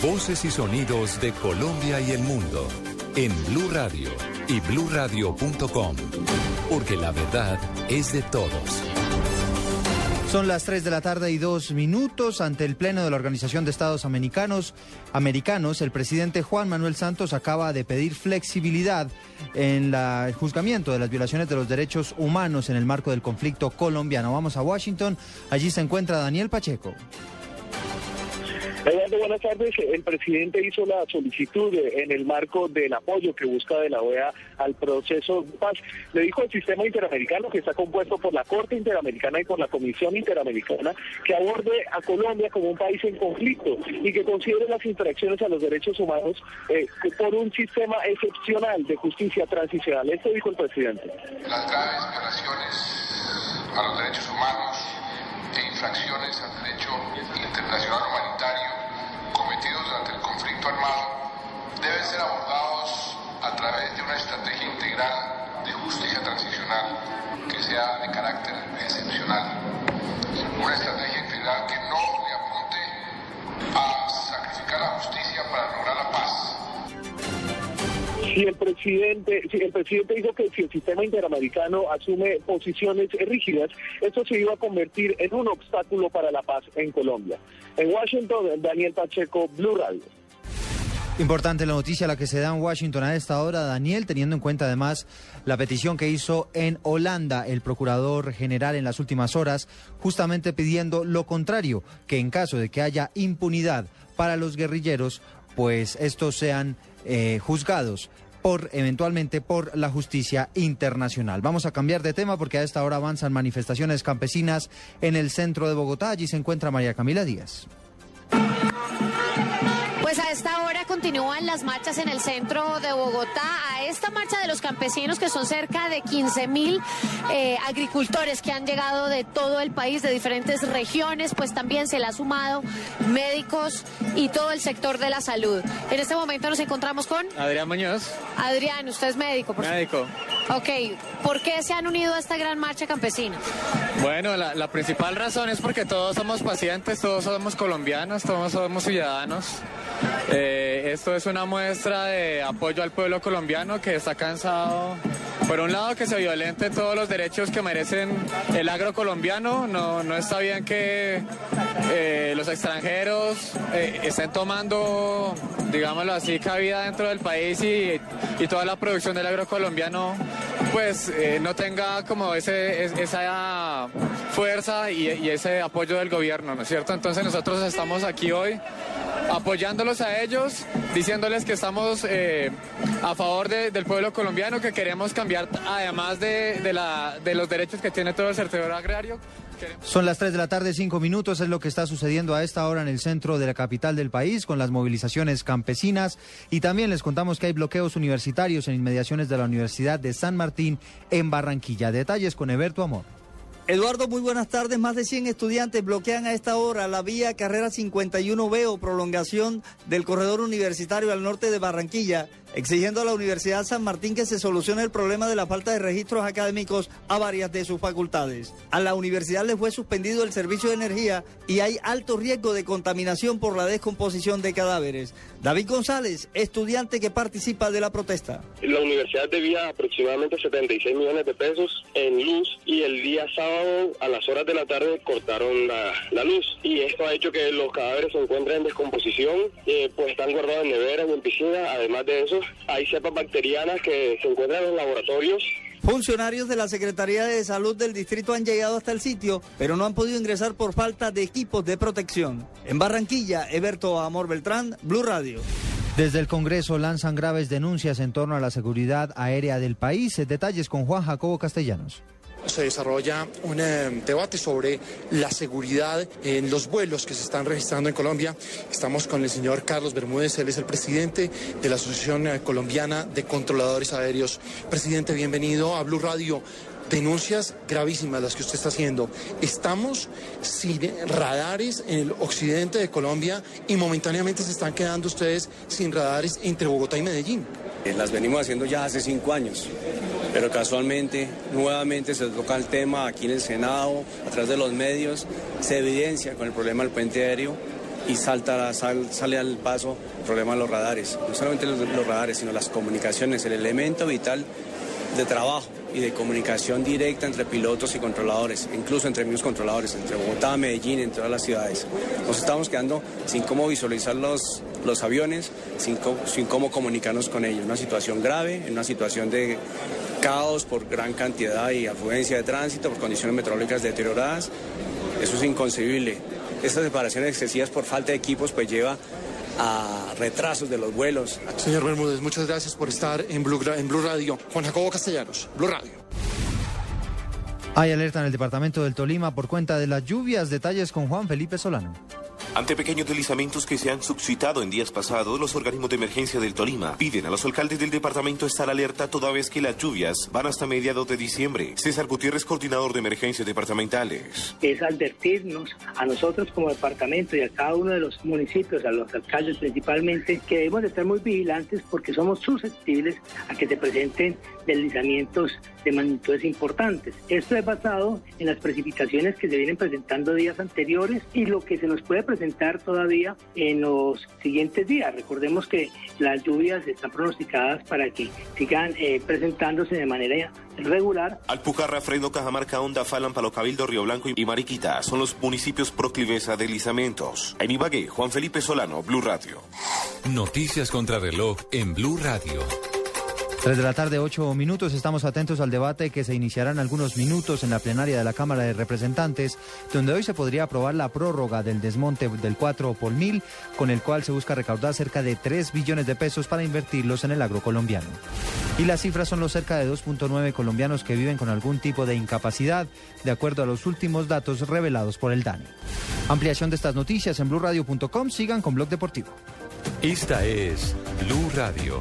Voces y sonidos de Colombia y el mundo en Blue Radio y bluradio.com, porque la verdad es de todos. Son las 3 de la tarde y dos minutos. Ante el Pleno de la Organización de Estados Americanos, americanos el presidente Juan Manuel Santos acaba de pedir flexibilidad en la- el juzgamiento de las violaciones de los derechos humanos en el marco del conflicto colombiano. Vamos a Washington. Allí se encuentra Daniel Pacheco. Eduardo, buenas tardes. El presidente hizo la solicitud eh, en el marco del apoyo que busca de la OEA al proceso de paz. Le dijo al sistema interamericano que está compuesto por la Corte Interamericana y por la Comisión Interamericana que aborde a Colombia como un país en conflicto y que considere las infracciones a los derechos humanos eh, por un sistema excepcional de justicia transicional. Esto dijo el presidente. las graves violaciones a los derechos humanos e infracciones al derecho internacional humanitario cometidos durante el conflicto armado deben ser abordados a través de una estrategia integral de justicia transicional que sea de carácter excepcional. Una estrategia integral que no le apunte a sacrificar la justicia para lograr la paz, Si el presidente, si el presidente dijo que si el sistema interamericano asume posiciones rígidas, esto se iba a convertir en un obstáculo para la paz en Colombia. En Washington, Daniel Pacheco, Blue Radio. Importante la noticia la que se da en Washington a esta hora, Daniel, teniendo en cuenta además la petición que hizo en Holanda el procurador general en las últimas horas, justamente pidiendo lo contrario, que en caso de que haya impunidad para los guerrilleros, pues estos sean eh, juzgados por eventualmente por la justicia internacional. Vamos a cambiar de tema porque a esta hora avanzan manifestaciones campesinas en el centro de Bogotá. Allí se encuentra María Camila Díaz. Pues a esta hora continúan las marchas en el centro de Bogotá. A esta marcha de los campesinos, que son cerca de 15 mil eh, agricultores que han llegado de todo el país, de diferentes regiones, pues también se le ha sumado médicos y todo el sector de la salud. En este momento nos encontramos con Adrián Muñoz, Adrián, usted es médico. Por médico. Ok, ¿por qué se han unido a esta gran marcha campesina? Bueno, la, la principal razón es porque todos somos pacientes, todos somos colombianos, todos somos ciudadanos. Eh, esto es una muestra de apoyo al pueblo colombiano que está cansado, por un lado, que se violenten todos los derechos que merecen el agro colombiano. No, no está bien que eh, los extranjeros eh, estén tomando, digámoslo así, cabida dentro del país y, y toda la producción del agro colombiano pues no tenga como ese, es- esa fuerza y, ese apoyo del gobierno, ¿no es cierto? Entonces nosotros estamos aquí hoy apoyándolos a ellos, diciéndoles que estamos eh, a favor de- del pueblo colombiano, que queremos cambiar además de, de la- de los derechos que tiene todo el sector agrario. Son las 3 de la tarde, 5 minutos. Es lo que está sucediendo a esta hora en el centro de la capital del país con las movilizaciones campesinas. Y también les contamos que hay bloqueos universitarios en inmediaciones de la Universidad de San Martín en Barranquilla. Detalles con Eberto Amor. Eduardo, muy buenas tardes. Más de 100 estudiantes bloquean a esta hora la vía carrera 51B o prolongación del corredor universitario al norte de Barranquilla, exigiendo a la Universidad San Martín que se solucione el problema de la falta de registros académicos a varias de sus facultades. A la universidad le fue suspendido el servicio de energía y hay alto riesgo de contaminación por la descomposición de cadáveres. David González, estudiante que participa de la protesta. La universidad debía aproximadamente 76 millones de pesos en luz y el día sábado a las horas de la tarde cortaron la, luz y esto ha hecho que los cadáveres se encuentren en descomposición, eh, pues están guardados en neveras y en piscina. Además de eso, hay cepas bacterianas que se encuentran en los laboratorios Funcionarios de la Secretaría de Salud del distrito han llegado hasta el sitio, pero no han podido ingresar por falta de equipos de protección. En Barranquilla, Eberto Amor Beltrán, Blue Radio. Desde el Congreso lanzan graves denuncias en torno a la seguridad aérea del país. Detalles con Juan Jacobo Castellanos. Se desarrolla un eh, debate sobre la seguridad en los vuelos que se están registrando en Colombia. Estamos con el señor Carlos Bermúdez, él es el presidente de la Asociación eh, Colombiana de Controladores Aéreos. Presidente, bienvenido a Blue Radio. Denuncias gravísimas las que usted está haciendo. Estamos sin radares en el occidente de Colombia y momentáneamente se están quedando ustedes sin radares entre Bogotá y Medellín. Eh, Las venimos haciendo ya hace cinco años, pero casualmente, nuevamente se toca el tema aquí en el Senado, a través de los medios, se evidencia con el problema del puente aéreo y salta, sal- sale al paso el problema de los radares. No solamente los radares, sino las comunicaciones, el elemento vital de trabajo y de comunicación directa entre pilotos y controladores, incluso entre mismos controladores, entre Bogotá, Medellín, en todas las ciudades. Nos estamos quedando sin cómo visualizar los, los aviones, sin cómo comunicarnos con ellos. Una situación grave, en una situación de caos por gran cantidad y afluencia de tránsito, por condiciones meteorológicas deterioradas. Eso es inconcebible. Estas separaciones excesivas por falta de equipos pues lleva a retrasos de los vuelos. Señor Bermúdez, muchas gracias por estar en Blue, Gra- en Blue Radio. Juan Jacobo Castellanos, Blue Radio. Hay alerta en el departamento del Tolima por cuenta de las lluvias. Detalles con Juan Felipe Solano. Ante pequeños deslizamientos que se han suscitado en días pasados, los organismos de emergencia del Tolima piden a los alcaldes del departamento estar alerta toda vez que las lluvias van hasta mediados de diciembre. César Gutiérrez, coordinador de emergencias departamentales. es advertirnos a nosotros como departamento y a cada uno de los municipios, a los alcaldes principalmente, que debemos de estar muy vigilantes porque somos susceptibles a que se presenten deslizamientos de magnitudes importantes. Esto es basado en las precipitaciones que se vienen presentando días anteriores y lo que se nos puede presentar todavía en los siguientes días. Recordemos que las lluvias están pronosticadas para que sigan eh, presentándose de manera regular Alpujarra, Fredo, Cajamarca, Honda, Falan, Palo Cabildo, Río Blanco y Mariquita son los municipios proclives a deslizamientos. En Ibagué, Juan Felipe Solano, Blue Radio. Noticias contra reloj en Blue Radio. 3 de la tarde, 8 minutos. Estamos atentos al debate que se iniciará en algunos minutos en la plenaria de la Cámara de Representantes, donde hoy se podría aprobar la prórroga del desmonte del 4 por mil, con el cual se busca recaudar cerca de 3 billones de pesos para invertirlos en el agro colombiano. Y las cifras son los cerca de 2.9 colombianos que viven con algún tipo de incapacidad, de acuerdo a los últimos datos revelados por el DANE. Ampliación de estas noticias en blurradio.com. Sigan con Blog Deportivo. Esta es Blue Radio.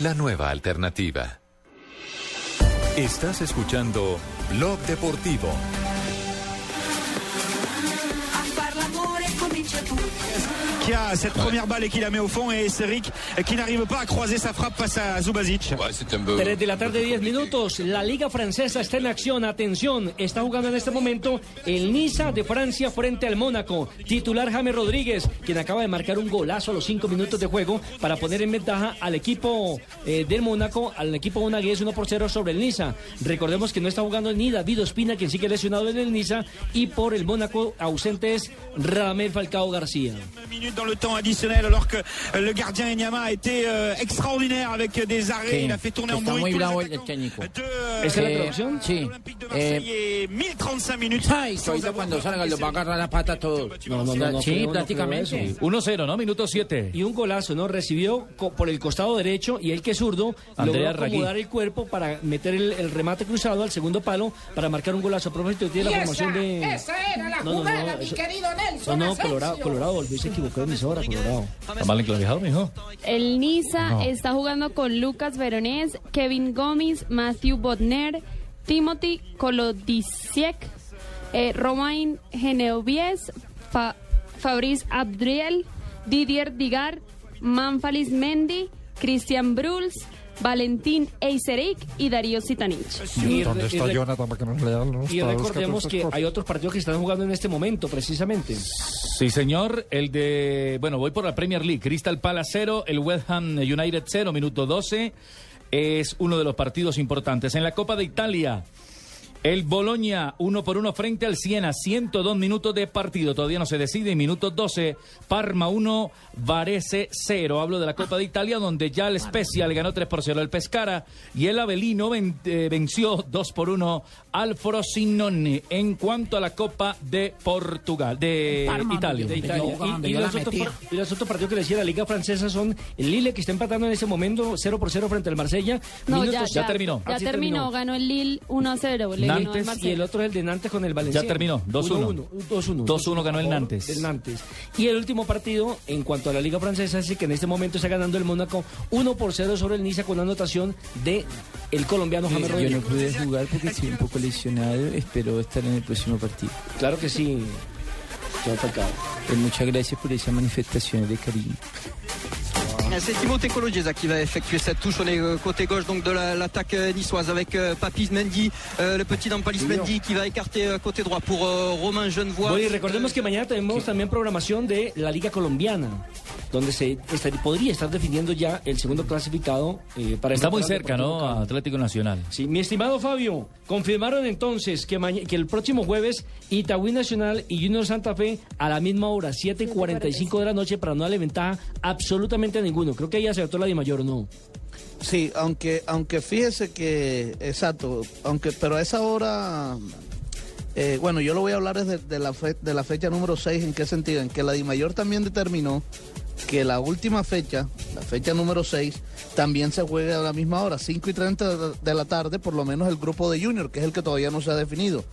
La nueva alternativa. Estás escuchando Blog Deportivo. Qui a cette première balle et qui la met au fond et Seric qui n'arrive pas à croiser sa frappe face à Zubasic. 3 de la tarde, 10 minutos. La Liga Francesa está en acción. Atención, está jugando en este momento el Niza de Francia frente al Mónaco. Titular James Rodríguez, quien acaba de marcar un golazo a los 5 minutos de juego para poner en ventaja al equipo eh, del Mónaco, al equipo monagués 1 por 0 sobre el Niza. Recordemos que no está jugando ni David Ospina, quien sigue lesionado en el Niza, y por el Mónaco ausente es Radamel Falcao García. Dans le temps additionnel alors que euh, le gardien Enyama a été euh, extraordinaire avec des arrêts. Il a fait tourner en Está bruit muy tous les bravo attaquants el técnico. de, ¿Esa es la Eh, traducción? Sí. Eh, et 1035 minutes. ay, ahorita cuando salga los va a agarrar la pata. No, no, no, no sí, no prácticamente. creo eso. 1-0, ¿no? Minuto 7. Y un golazo, ¿no? Recibió por el costado derecho y él que es zurdo Andrea logró acomodar el cuerpo para meter el, el remate cruzado al segundo palo para marcar un golazo. A propósito, tiene la formación de... esa era la No, no, no, jugada, mi eso- querido No, Nelson. no, Asensio. Colorado, Colorado, volvió se equivocó de emisora, Colorado. ¿Está mal enclavijado, mijo? El Niza No. está jugando con Lucas Veronés, Kevin Gómez, Matthew Bodner, Timothy Kolodisiek, eh, Romain Genevies, Fa- Fabrice Abdriel, Didier Digar, Manfalis Mendy, Christian Bruls, Valentín Eiseric y Darío Sitanich. Y y re- Jonathan para que nos lean los Y recordemos que hay otros partidos que están jugando en este momento, precisamente. Sí, señor. El de. Bueno, voy por la Premier League. Crystal Palace 0, el West Ham United 0, minuto 12. Es uno de los partidos importantes. En la Copa de Italia, el Boloña uno por uno frente al Siena. 102 minutos de partido. Todavía no se decide. Minuto 12, Parma 1, Varese 0. Hablo de la Copa de Italia, donde ya el Spezia le ganó 3 por 0 al Pescara. Y el Avelino ven- eh, venció 2 por 1 al Frosinone. En cuanto a la Copa de Portugal, de Parma, Italia. de Italia. Y, y yo la los otros, y los otros partidos que le decía la Liga Francesa son el Lille, que está empatando en ese momento 0 por 0 frente al Marsella. No, Minutos- ya, ya, terminó. Ya sí terminó, ganó el Lille 1-0. Le ganó Nantes y el otro es el de Nantes con el Valencia. Ya terminó, 2-1. 2-1. 2-1 ganó el Nantes. El Nantes. Y el último partido, en cuanto a la Liga Francesa, es que en este momento está ganando el Mónaco 1 por 0 sobre el Niza con una anotación de el colombiano James Yo Rodríguez. no pude jugar porque estoy un poco lesionado. Espero estar en el próximo partido. Claro que sí. Joao Falcao. Eh, muchas gracias por esa manifestación de cariño. C'est Timothée Cologesa qui va effectuer cette touche sur les euh, côtés gauche donc de la- l'attaque euh, niçoise avec euh, Papis Mendy, euh, le petit Dampalis Mendy qui va écarter euh, côté droit pour euh, Romain Genevois. Bueno, y recordemos que mañana tenemos también programación de la Liga Colombiana, donde se podría estar definiendo ya el segundo clasificado eh, para Está muy cerca, ¿no? Cali. Atlético Nacional. Sí, mi estimado Fabio, confirmaron entonces que, el próximo jueves Itagüí Nacional y Junior Santa Fe a la misma hora, 7 y 45 de la noche, para no darle ventaja absolutamente a ninguno. Creo que ahí acertó la de mayor, ¿no? Sí, aunque, aunque fíjese que, exacto, aunque, pero a esa hora, eh, bueno, yo lo voy a hablar desde de la, fe- de la fecha número 6, ¿en qué sentido? En que la DIMAYOR también determinó que la última fecha, la fecha número 6, también se juegue a la misma hora, 5 y 30 de- la tarde, por lo menos el grupo de Junior, que es el que todavía no se ha definido.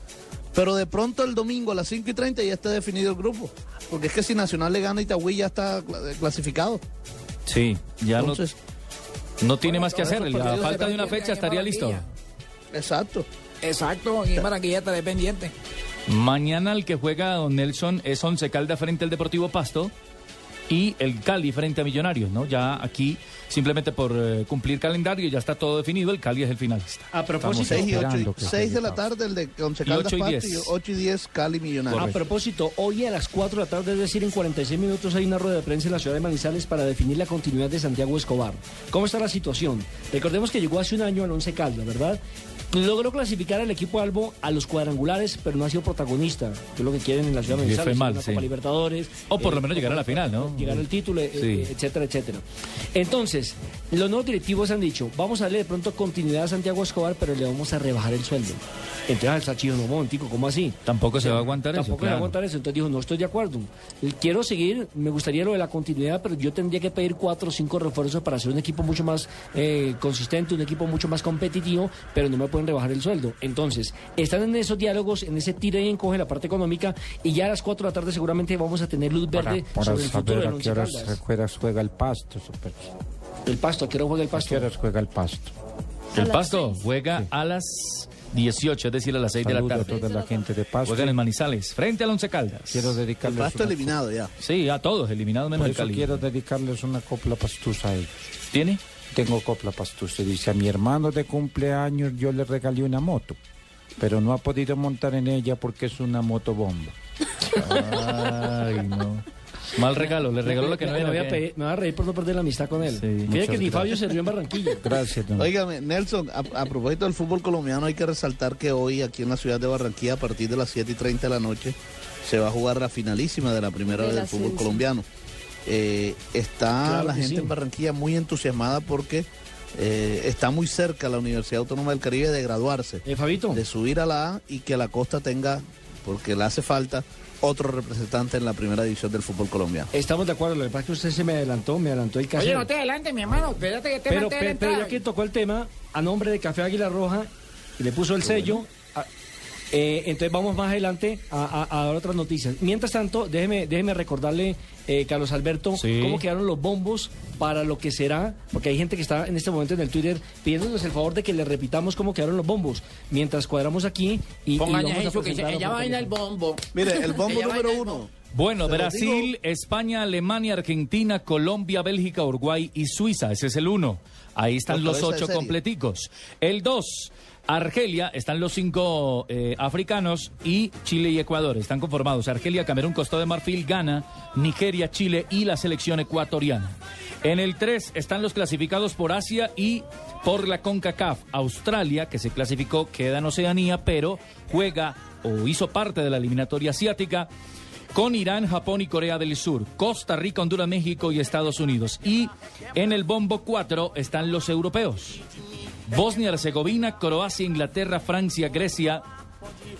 Pero de pronto el domingo a las 5 y 30 ya está definido el grupo, porque es que si Nacional le gana Itagüí ya está cla- clasificado. Sí, ya Entonces, no, no tiene más que hacer. La falta de una fecha estaría listo. Exacto. Exacto, y para que ya estaré pendiente. Mañana el que juega Don Nelson es Once Calda frente al Deportivo Pasto y el Cali frente a Millonarios, ¿no? Ya aquí, simplemente por eh, cumplir calendario, ya está todo definido, el Cali es el finalista. A propósito, 6 y 8, esperando que 6 de la tarde el de Once Y Caldas ocho y Pasto diez. y 8 y 10 Cali Millonarios. A propósito, hoy a las 4 de la tarde, es decir, en 46 minutos, hay una rueda de prensa en la ciudad de Manizales para definir la continuidad de Santiago Escobar. ¿Cómo está la situación? Recordemos que llegó hace un año al Once Caldas, ¿verdad? Logró clasificar al equipo Albo a los cuadrangulares, pero no ha sido protagonista, que es lo que quieren en la ciudad Manizales. fue mal, una sí. Copa Libertadores. O por lo eh, menos llegar a la final, ¿no? Llegar al título, eh, Sí. eh, etcétera, etcétera. Entonces, los nuevos directivos han dicho, vamos a darle de pronto continuidad a Santiago Escobar, pero le vamos a rebajar el sueldo. Entonces, al Sachido, no, momentico, ¿cómo así? Tampoco se va a aguantar eso, Tampoco se va a aguantar eso. Entonces dijo, no estoy de acuerdo. Quiero seguir, me gustaría lo de la continuidad, pero yo tendría que pedir cuatro o cinco refuerzos para hacer un equipo mucho más eh, consistente, un equipo mucho más competitivo, pero no me pueden rebajar el sueldo. Entonces, están en esos diálogos, en ese tira y encoge la parte económica, y ya a las cuatro de la tarde seguramente vamos a tener luz verde Para, para sobre el futuro del a qué horas juega, juega el pasto. super. El pasto, ¿a qué hora juega el pasto? ¿A qué horas juega el pasto? El pasto juega a las 18, es decir, a las 6 de la Saludo a tarde. toda la gente de Pasto. Juegan en Manizales, frente al Once Caldas. Quiero dedicarles Pasto una- eliminado ya. Sí, a todos, eliminados menos Por el eso Cali. quiero dedicarles una copla pastusa a ellos. ¿Tiene? Tengo copla pastusa. Dice, a mi hermano de cumpleaños yo le regalé una moto, pero no ha podido montar en ella porque es una motobomba. Ay, no. Mal regalo, le regaló lo que no me, era. voy a ¿qué? pedir- me va a reír por no perder la amistad con él. Fíjate muchas que ni. Fabio se rió en Barranquilla. Gracias, don. Óigame, Nelson, a, a propósito del fútbol colombiano, hay que resaltar que hoy aquí en la ciudad de Barranquilla, a partir de las 7 y 30 de la noche, se va a jugar la finalísima de la primera vez del fútbol colombiano. Eh, está Claro la gente sí. en Barranquilla muy entusiasmada porque eh, está muy cerca la Universidad Autónoma del Caribe de graduarse, Eh, Fabito. de subir a la A y que la costa tenga, porque le hace falta, otro representante en la primera división del fútbol colombiano. Estamos de acuerdo, lo que pasa es que usted se me adelantó, me adelantó el caso. Oye, no te adelantes, mi hermano. Espérate que te pero, la pero, ya que tocó el tema, a nombre de Café Águila Roja, y le puso el sello, a- eh, entonces vamos más adelante a, a- a dar otras noticias. Mientras tanto, déjeme, déjeme recordarle, eh, Carlos Alberto, Sí. cómo quedaron los bombos para lo que será, porque hay gente que está en este momento en el Twitter pidiéndonos el favor de que le repitamos cómo quedaron los bombos, mientras cuadramos aquí y, y Pongan vamos a eso que ella baila el bombo. Mire, el bombo número uno. Bueno, Brasil. España, Alemania, Argentina, Colombia, Bélgica, Uruguay y Suiza. Ese es el uno. Ahí están Los ocho completicos. El dos, Argelia, están los cinco eh, africanos y Chile y Ecuador. Están conformados. Argelia, Camerún, Costa de Marfil, Ghana, Nigeria, Chile y la selección ecuatoriana. En el 3 están los clasificados por Asia y por la CONCACAF. Australia, que se clasificó, queda en Oceanía, pero juega o hizo parte de la eliminatoria asiática con Irán, Japón y Corea del Sur, Costa Rica, Honduras, México y Estados Unidos. Y en el bombo 4 están los europeos. Bosnia, Herzegovina, Croacia, Inglaterra, Francia, Grecia,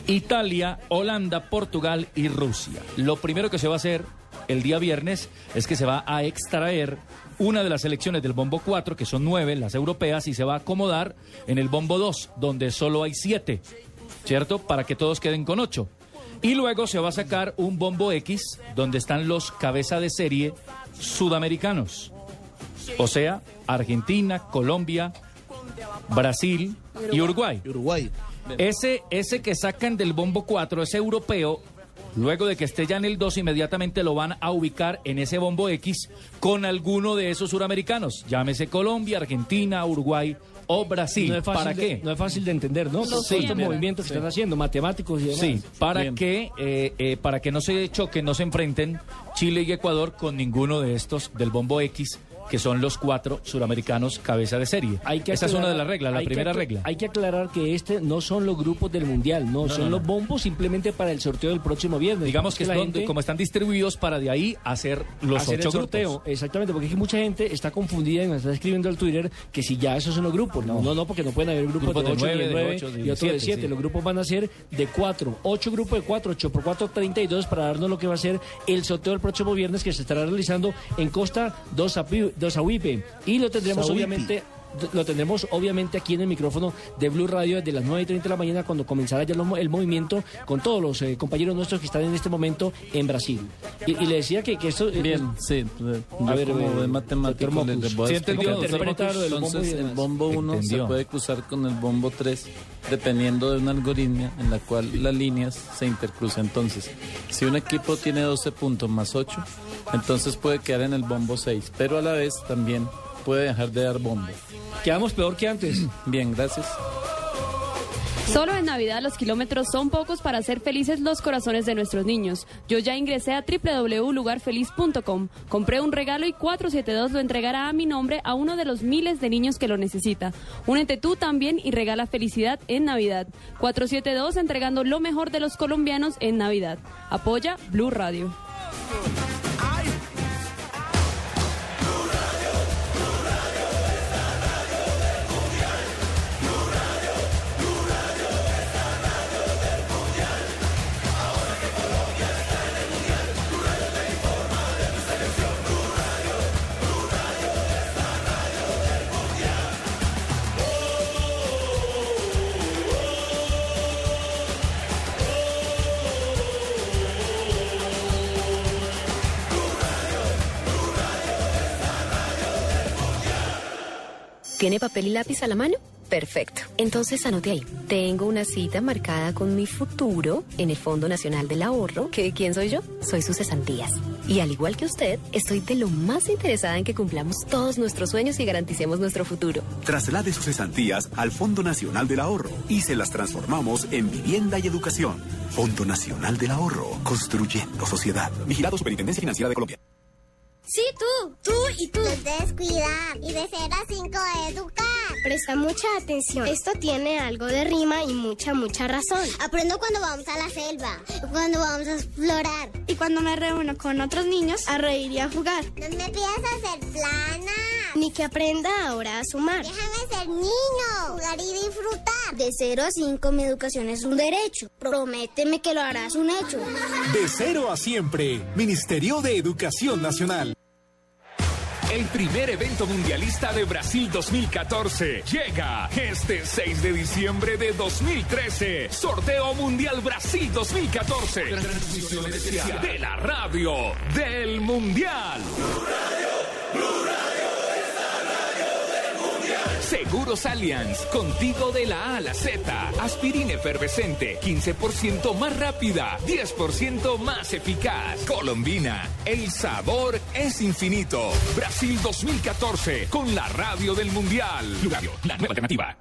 Italia, Holanda, Portugal y Rusia. Lo primero que se va a hacer el día viernes es que se va a extraer una de las selecciones del bombo 4, que son nueve, las europeas, y se va a acomodar en el bombo 2, donde solo hay siete, ¿cierto? Para que todos queden con ocho. Y luego se va a sacar un bombo X, donde están los cabeza de serie sudamericanos. O sea, Argentina, Colombia, Brasil y Uruguay. Uruguay. Ese, ese que sacan del bombo 4, ese europeo, luego de que esté ya en el 2, inmediatamente lo van a ubicar en ese bombo X con alguno de esos suramericanos. Llámese Colombia, Argentina, Uruguay o Brasil. No es fácil ¿Para de- qué? no es fácil de entender, ¿no? Sí, estos movimientos que están haciendo, matemáticos y demás. Sí, para Bien. que, eh, eh, para que no se choquen, no se enfrenten Chile y Ecuador con ninguno de estos del bombo X, que son los cuatro suramericanos cabeza de serie. Hay que Esa es una de las reglas, la que primera regla. Hay que aclarar que este no son los grupos del mundial, no, No, son no, los bombos simplemente para el sorteo del próximo viernes. Digamos que es gente- como están distribuidos para de ahí hacer los hacer ocho el sorteo, grupos. exactamente, porque es que mucha gente está confundida y me está escribiendo al Twitter que si ya esos son los grupos. No, no, no, porque no pueden haber grupos, Grupos de de 8 nueve, de de 9 ocho, de y otro de siete, 7. sí. Los grupos van a ser de 4, 8 grupos de 4, 8 por 4, 32 para darnos lo que va a ser el sorteo el próximo viernes que se estará realizando en Costa dos Ahuipe. Y lo tendremos obviamente lo tendremos obviamente aquí en el micrófono de Blue Radio desde las 9 y 30 de la mañana cuando comenzará ya lo- el movimiento con todos los eh, compañeros nuestros que están en este momento en Brasil. Y, y le decía que, que esto... eh, Bien, sí. A A ver, ver, como eh, matemático le, le voy a Sí, entendió, Entonces, el bombo 1 se puede cruzar con el bombo 3 dependiendo de una algoritmia en la cual las líneas se intercruzan. Entonces, si un equipo tiene 12 puntos más 8, entonces puede quedar en el bombo 6, pero a la vez también puede dejar de dar bombo. Quedamos peor que antes. Bien, gracias. Solo en Navidad los kilómetros son pocos para hacer felices los corazones de nuestros niños. Yo ya ingresé a www.lugarfeliz.com, compré un regalo y 472 lo entregará a mi nombre a uno de los miles de niños que lo necesita. Únete tú también y regala felicidad en Navidad. 472 entregando lo mejor de los colombianos en Navidad. Apoya Blue Radio. ¿Tiene papel y lápiz a la mano? Perfecto. Entonces anote ahí. Tengo una cita marcada con mi futuro en el Fondo Nacional del Ahorro. ¿Que quién soy yo? Soy sus cesantías. Y al igual que usted, estoy de lo más interesada en que cumplamos todos nuestros sueños y garanticemos nuestro futuro. Traslade sus cesantías al Fondo Nacional del Ahorro y se las transformamos en vivienda y educación. Fondo Nacional del Ahorro, construyendo sociedad. Vigilado Superintendencia Financiera de Colombia. Sí, tú, tú y tú. No debes cuidar y de 0 a 5 educar. Presta mucha atención. Esto tiene algo de rima y mucha, mucha razón. Aprendo cuando vamos a la selva, cuando vamos a explorar. Y cuando me reúno con otros niños a reír y a jugar. No me pidas hacer plana. Ni que aprenda ahora a sumar. Déjame ser niño, jugar y disfrutar. De 0 a 5 mi educación es un derecho. Prométeme que lo harás un hecho. De cero a siempre, Ministerio de Educación Nacional. El primer evento mundialista de Brasil 2014 llega este 6 de diciembre de 2013. Sorteo Mundial Brasil 2014. Transmisión especial de la radio del Mundial. Seguros Allianz, contigo de la A a la Z. Aspirina efervescente, 15% más rápida, 10% más eficaz. Colombina, el sabor es infinito. Brasil 2014, con la radio del Mundial. Blue Radio, la nueva alternativa.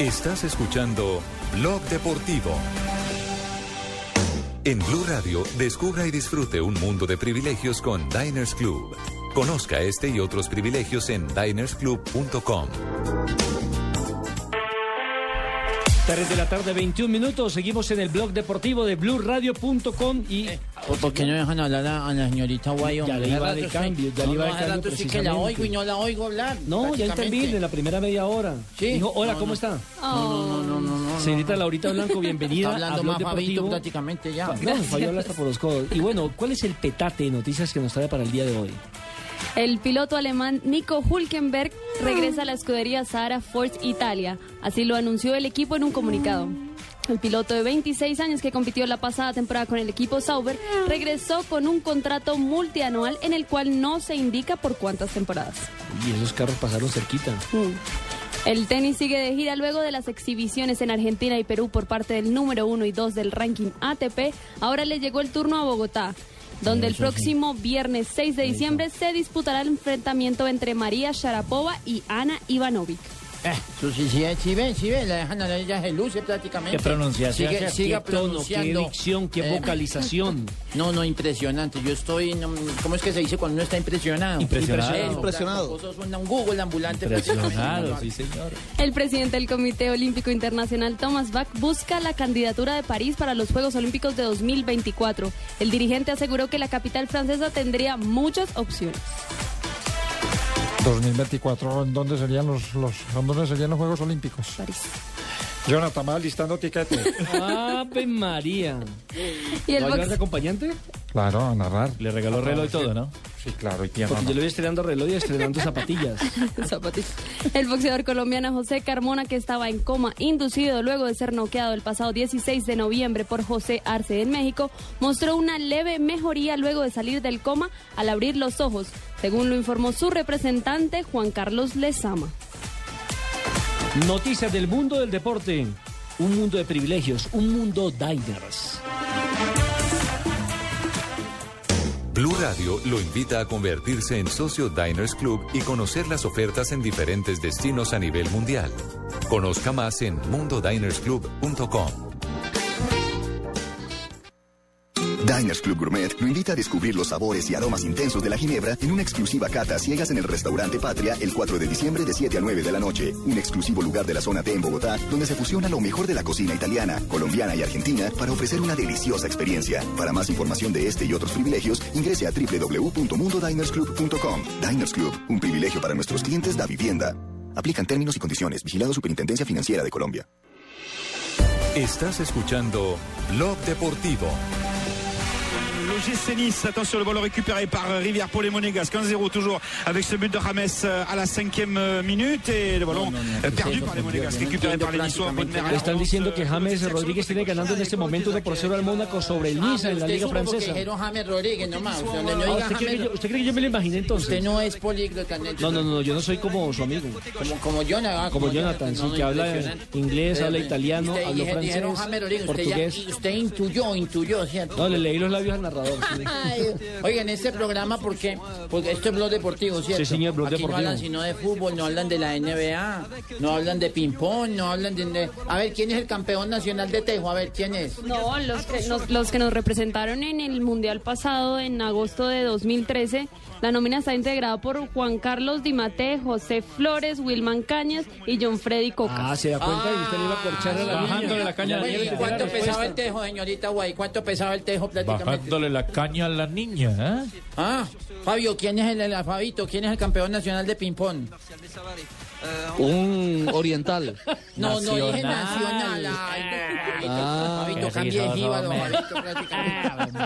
Estás escuchando Blog Deportivo. En Blue Radio, descubra y disfrute un mundo de privilegios con Diners Club. Conozca este y otros privilegios en dinersclub.com. 3 de la tarde, 21 minutos. Seguimos en el blog deportivo de blueradio.com y. ¿Por qué no dejan hablar a, a la señorita Guayo? Ya le iba de cambio, ya le iba de cambio. rato sí que la oigo y no la oigo hablar. No, ya intervine en la primera media hora. Sí. Dijo, hola, No, ¿cómo no. está? No, no, no, no, no. Señorita Laurita Blanco, bienvenida Está hablando a Blog más Fabito Deportivo. prácticamente ya. No, Fabio habla hasta por los codos. Y bueno, ¿cuál es el petate de noticias que nos trae para el día de hoy? El piloto alemán Nico Hulkenberg regresa a la escudería Sahara Force Italia. Así lo anunció el equipo en un comunicado. El piloto de 26 años que compitió la pasada temporada con el equipo Sauber regresó con un contrato multianual en el cual no se indica por cuántas temporadas. Y esos carros pasaron cerquita. Mm. El tenis sigue de gira luego de las exhibiciones en Argentina y Perú por parte del número uno y dos del ranking ATP. Ahora le llegó el turno a Bogotá, donde el próximo viernes 6 de diciembre se disputará el enfrentamiento entre María Sharapova y Ana Ivanovic. Eh, su- sí, sí, sí, ven, sí, ven, la dejan hablar, ella se luce prácticamente. Qué pronunciación, Sigue- qué siga tono, qué dicción, qué Eh, vocalización. No, no, impresionante. Yo estoy, no, ¿cómo es que se dice cuando uno está impresionado? Impresionado. Impresionado. Vos sos un, Google ambulante. Impresionado, prácticamente. sí, señor. El presidente del Comité Olímpico Internacional, Thomas Bach, busca la candidatura de París para los Juegos Olímpicos de 2024. El dirigente aseguró que la capital francesa tendría muchas opciones. 2024, ¿en dónde serían los, los, ¿en dónde serían los Juegos Olímpicos? París. Jonathan, va listando tiquete. ¡Ave María! ¿Y el ¿Va a llevar box- de acompañante? Claro, a narrar. Le regaló reloj y todo, ¿no? Sí, claro, y. Porque yo le voy estrenando reloj y estrenando zapatillas. Zapatillas. El boxeador colombiano José Carmona, que estaba en coma inducido luego de ser noqueado el pasado 16 de noviembre por José Arce en México, mostró una leve mejoría luego de salir del coma al abrir los ojos, según lo informó su representante Juan Carlos Lezama. Noticias del mundo del deporte. Un mundo de privilegios, un mundo diners. Blue Radio lo invita a convertirse en socio Diners Club y conocer las ofertas en diferentes destinos a nivel mundial. Conozca más en mundodinersclub.com. Diners Club Gourmet lo invita a descubrir los sabores y aromas intensos de la ginebra en una exclusiva cata ciegas en el restaurante Patria el 4 de diciembre de 7 a 9 de la noche. Un exclusivo lugar de la zona T en Bogotá donde se fusiona lo mejor de la cocina italiana, colombiana y argentina para ofrecer una deliciosa experiencia. Para más información de este y otros privilegios, ingrese a www.mundodinersclub.com. Diners Club, un privilegio para nuestros clientes da vivienda. Aplican términos y condiciones. Vigilado Superintendencia Financiera de Colombia. Estás escuchando Blog Deportivo. L'OGC Nice, attention, le ballon récupéré par euh, Rivière pour les Monégasques. 1-0 toujours avec ce but de James euh, à la cinquième euh, minute et le ballon perdu par les Monégasques, récupéré par les Niçois. Le están diciendo que James Rodríguez tiene ganando en este momento 1 por 0 al Mónaco sobre el Niza en la Liga Francesa. James Rodríguez nomás. Ah, ¿usted, cree que yo, me lo imaginé entonces? Usted no es políglota. No, no, no, yo no soy como su amigo. Como, Jonathan. ah, Como Jonathan, sí, no, que habla inglés, habla italiano, habla francés, portugués. usted intuyó, intuyó, ¿cierto? No, le leí los labios al narrador. Oigan, este programa, ¿por qué? Porque esto es blog deportivo, ¿cierto? Sí, señor, blog Aquí deportivo. no hablan sino de fútbol, no hablan de la NBA, no hablan de ping-pong, no hablan de, A ver, ¿quién es el campeón nacional de tejo? A ver, ¿quién es? No, los que, nos, los que nos representaron en el Mundial pasado, en agosto de 2013, la nómina está integrada por Juan Carlos Dimate, José Flores, Wilman Cañas y John Freddy Coca. Ah, se da cuenta y usted le iba a corchar a la Bajándole niña. la caña. ¿y ¿Cuánto pesaba el tejo, señorita Guay? ¿Cuánto pesaba el tejo prácticamente? Bajándole la caña a la niña, ¿eh? Ah, Fabio, ¿quién es el, el Fabito? ¿Quién es el campeón nacional de ping-pong? Un oriental. No, no dije Nacional. Ay, no, Fabito, Ah. Fabito, de jíbaro, hombre. Fabito, prácticamente.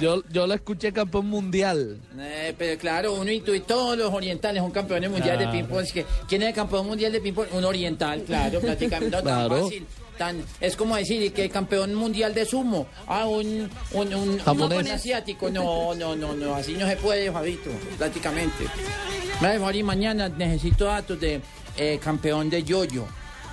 Yo, yo la escuché campeón mundial. Eh, pero claro, uno intuye, todos los orientales son campeones mundiales de Claro. ping-pong. Es que, ¿Quién es el campeón mundial de ping-pong? Un oriental, claro, prácticamente. No tan Claro. fácil. Tan, es como decir que campeón mundial de sumo. Ah, un, un, un, un asiático. No, no, no, no, así no se puede, Fabito, prácticamente. Vale, Fabri, mañana necesito datos de eh, campeón de yoyo,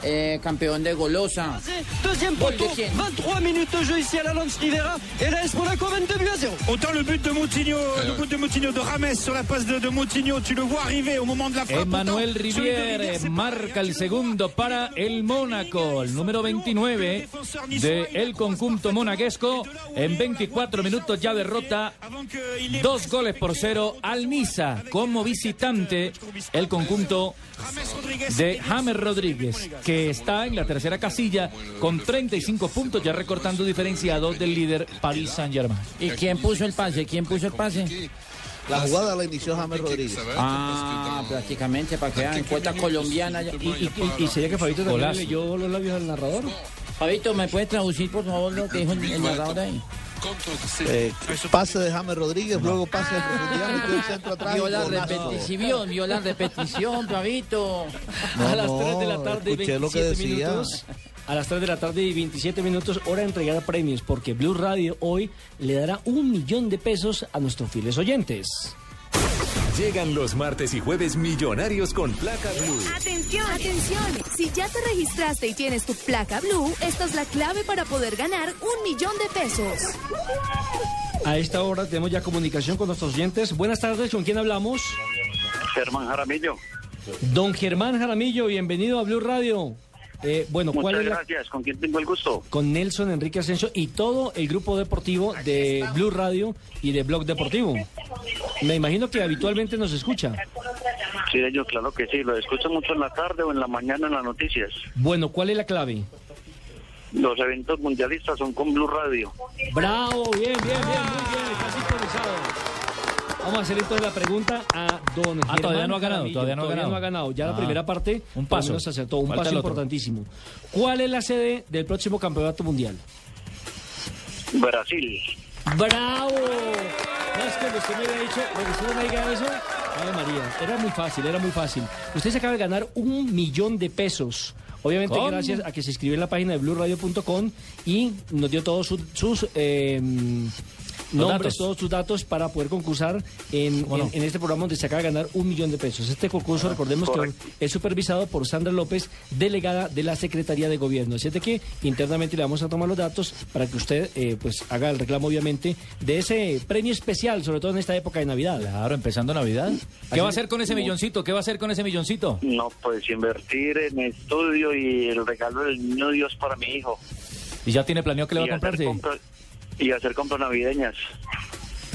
eh, campeón de golosa. Deuxième poteau, quién? 23 minutes de jeu ici à la Lance Rivera et l'AS Monaco 22 buts à 0. Autant le but de Moutinho, le but de Moutinho, de James sur la passe de, de Moutinho, tu le vois arriver au moment de la frappe. Emmanuel Rivière marca el segundo para el Mónaco, el número 29 de el conjunto monaguesco. En 24 minutos ya derrota dos goles por cero al Niza como visitante el conjunto de James Rodríguez, que está en la tercera casilla con 35 puntos, ya recortando diferencia a dos del líder Paris Saint-Germain. ¿Y quién puso el pase? ¿Quién puso el pase? La jugada la inició James Rodríguez. Ah, prácticamente, para que vean, cuota colombiana. ¿Y, y, y- y sería que Fabito también leyó los labios al narrador? Fabito, ¿me puede traducir por favor lo que dijo el, el narrador ahí? Eh, pase de James Rodríguez, luego pase de profundidad, metió el centro atrás. Vio y la repetición, vio la repetición, Fabito. No, a las no, 3 de la tarde, escuché lo que 27 decía. minutos. A las 3 de la tarde y 27 minutos, hora de entregar premios, porque Blue Radio hoy le dará un millón de pesos a nuestros fieles oyentes. Llegan los martes y jueves millonarios con placa blue. Atención, atención. Si ya te registraste y tienes tu placa blue, esta es la clave para poder ganar un millón de pesos. A esta hora tenemos ya comunicación con nuestros oyentes. Buenas tardes, ¿con quién hablamos? Germán Jaramillo. Don Germán Jaramillo, bienvenido a Blue Radio. Eh, bueno, ¿cuál Muchas la- gracias. ¿Con quién tengo el gusto? Con Nelson Enrique Asensio y todo el grupo deportivo de Blue Radio y de Blog Deportivo. Me imagino que habitualmente nos escucha. Sí, yo claro que sí. Lo escucho mucho en la tarde o en la mañana en las noticias. Bueno, ¿cuál es la clave? Los eventos mundialistas son con Blue Radio. Bravo, bien, bien, bien, muy bien, está sintonizado. Vamos a hacer entonces la pregunta a don Ah, todavía no ha ganado, todavía no ha ganado. Ya la Ah, primera parte, un paso. menos acertó, un Falta paso importantísimo. ¿Cuál es la sede del próximo campeonato mundial? Brasil. ¡Bravo! No, es que usted me había dicho, cuando usted me diga eso, Ave María, era muy fácil, era muy fácil. Usted se acaba de ganar un millón de pesos. Obviamente ¿Cómo? gracias a que se inscribió en la página de blueradio.com y nos dio todos sus, sus, eh, nombres, datos. todos sus datos para poder concursar en, este programa donde se acaba de ganar un millón de pesos. Este concurso, recordemos correcto. que es supervisado por Sandra López, delegada de la Secretaría de Gobierno. Así es de que internamente le vamos a tomar los datos para que usted eh, pues haga el reclamo, obviamente, de ese premio especial, sobre todo en esta época de Navidad. Claro, empezando Navidad. ¿Qué va a hacer con ese milloncito? ¿Qué va a hacer con ese milloncito? No, pues invertir en estudio y el regalo del niño Dios para mi hijo. ¿Y ya tiene planeado que le va a comprar? Y hacer compras navideñas.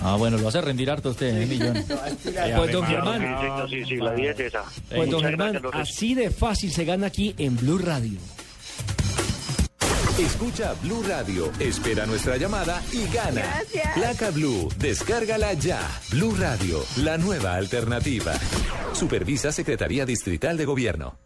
Ah, bueno, lo hace rendir harto usted, ¿eh, millón. Pues don Germán, Sí, sí, sí, la 10 es esa. pues don Germán, así de fácil se gana aquí en Blue Radio. Escucha Blue Radio, espera nuestra llamada y gana. Gracias. Placa Blue, descárgala ya. Blue Radio, la nueva alternativa. Supervisa Secretaría Distrital de Gobierno.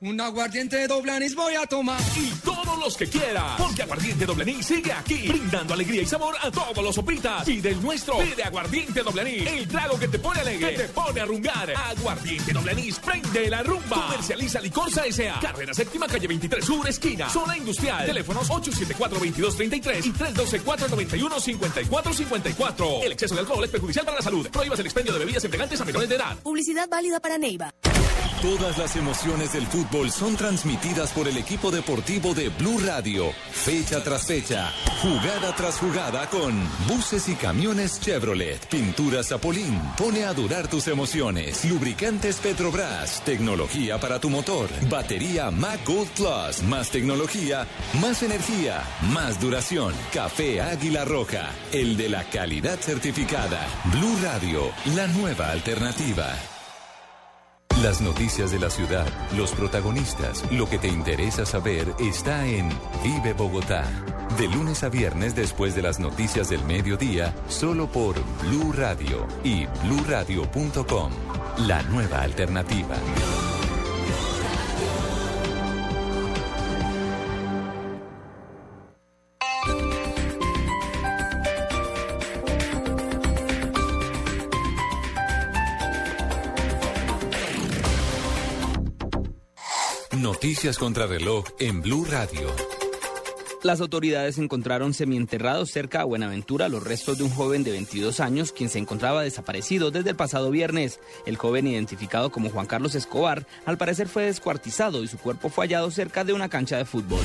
Un aguardiente doble anís, voy a tomar. Y todos los que quieras, porque Aguardiente Doble Anís sigue aquí, brindando alegría y sabor a todos los sopitas. Pide el nuestro, pide Aguardiente Doble Anís, el trago que te pone alegre, que te pone a rumbar. Aguardiente Doble Anís, prende la rumba. Comercializa Licorsa S.A. Carrera Séptima, calle 23 Sur, esquina, zona industrial. Teléfonos 874-2233 y 312-491-5454. El exceso de alcohol es perjudicial para la salud. Prohíbas el expendio de bebidas embriagantes a menores de edad. Publicidad válida para Neiva. Todas las emociones del fútbol son transmitidas por el equipo deportivo de Blue Radio, fecha tras fecha, jugada tras jugada con buses y camiones Chevrolet, pinturas Zapolín, pone a durar tus emociones, lubricantes Petrobras, tecnología para tu motor, batería Mac Gold Plus, más tecnología, más energía, más duración, café Águila Roja, el de la calidad certificada, Blue Radio, la nueva alternativa. Las noticias de la ciudad, los protagonistas, lo que te interesa saber está en Vive Bogotá. De lunes a viernes después de las noticias del mediodía, solo por Blue Radio y bluradio.com. La nueva alternativa. Noticias contra en Blue Radio. Las autoridades encontraron semienterrados cerca a Buenaventura los restos de un joven de 22 años quien se encontraba desaparecido desde el pasado viernes. El joven identificado como Juan Carlos Escobar al parecer fue descuartizado y su cuerpo fue hallado cerca de una cancha de fútbol.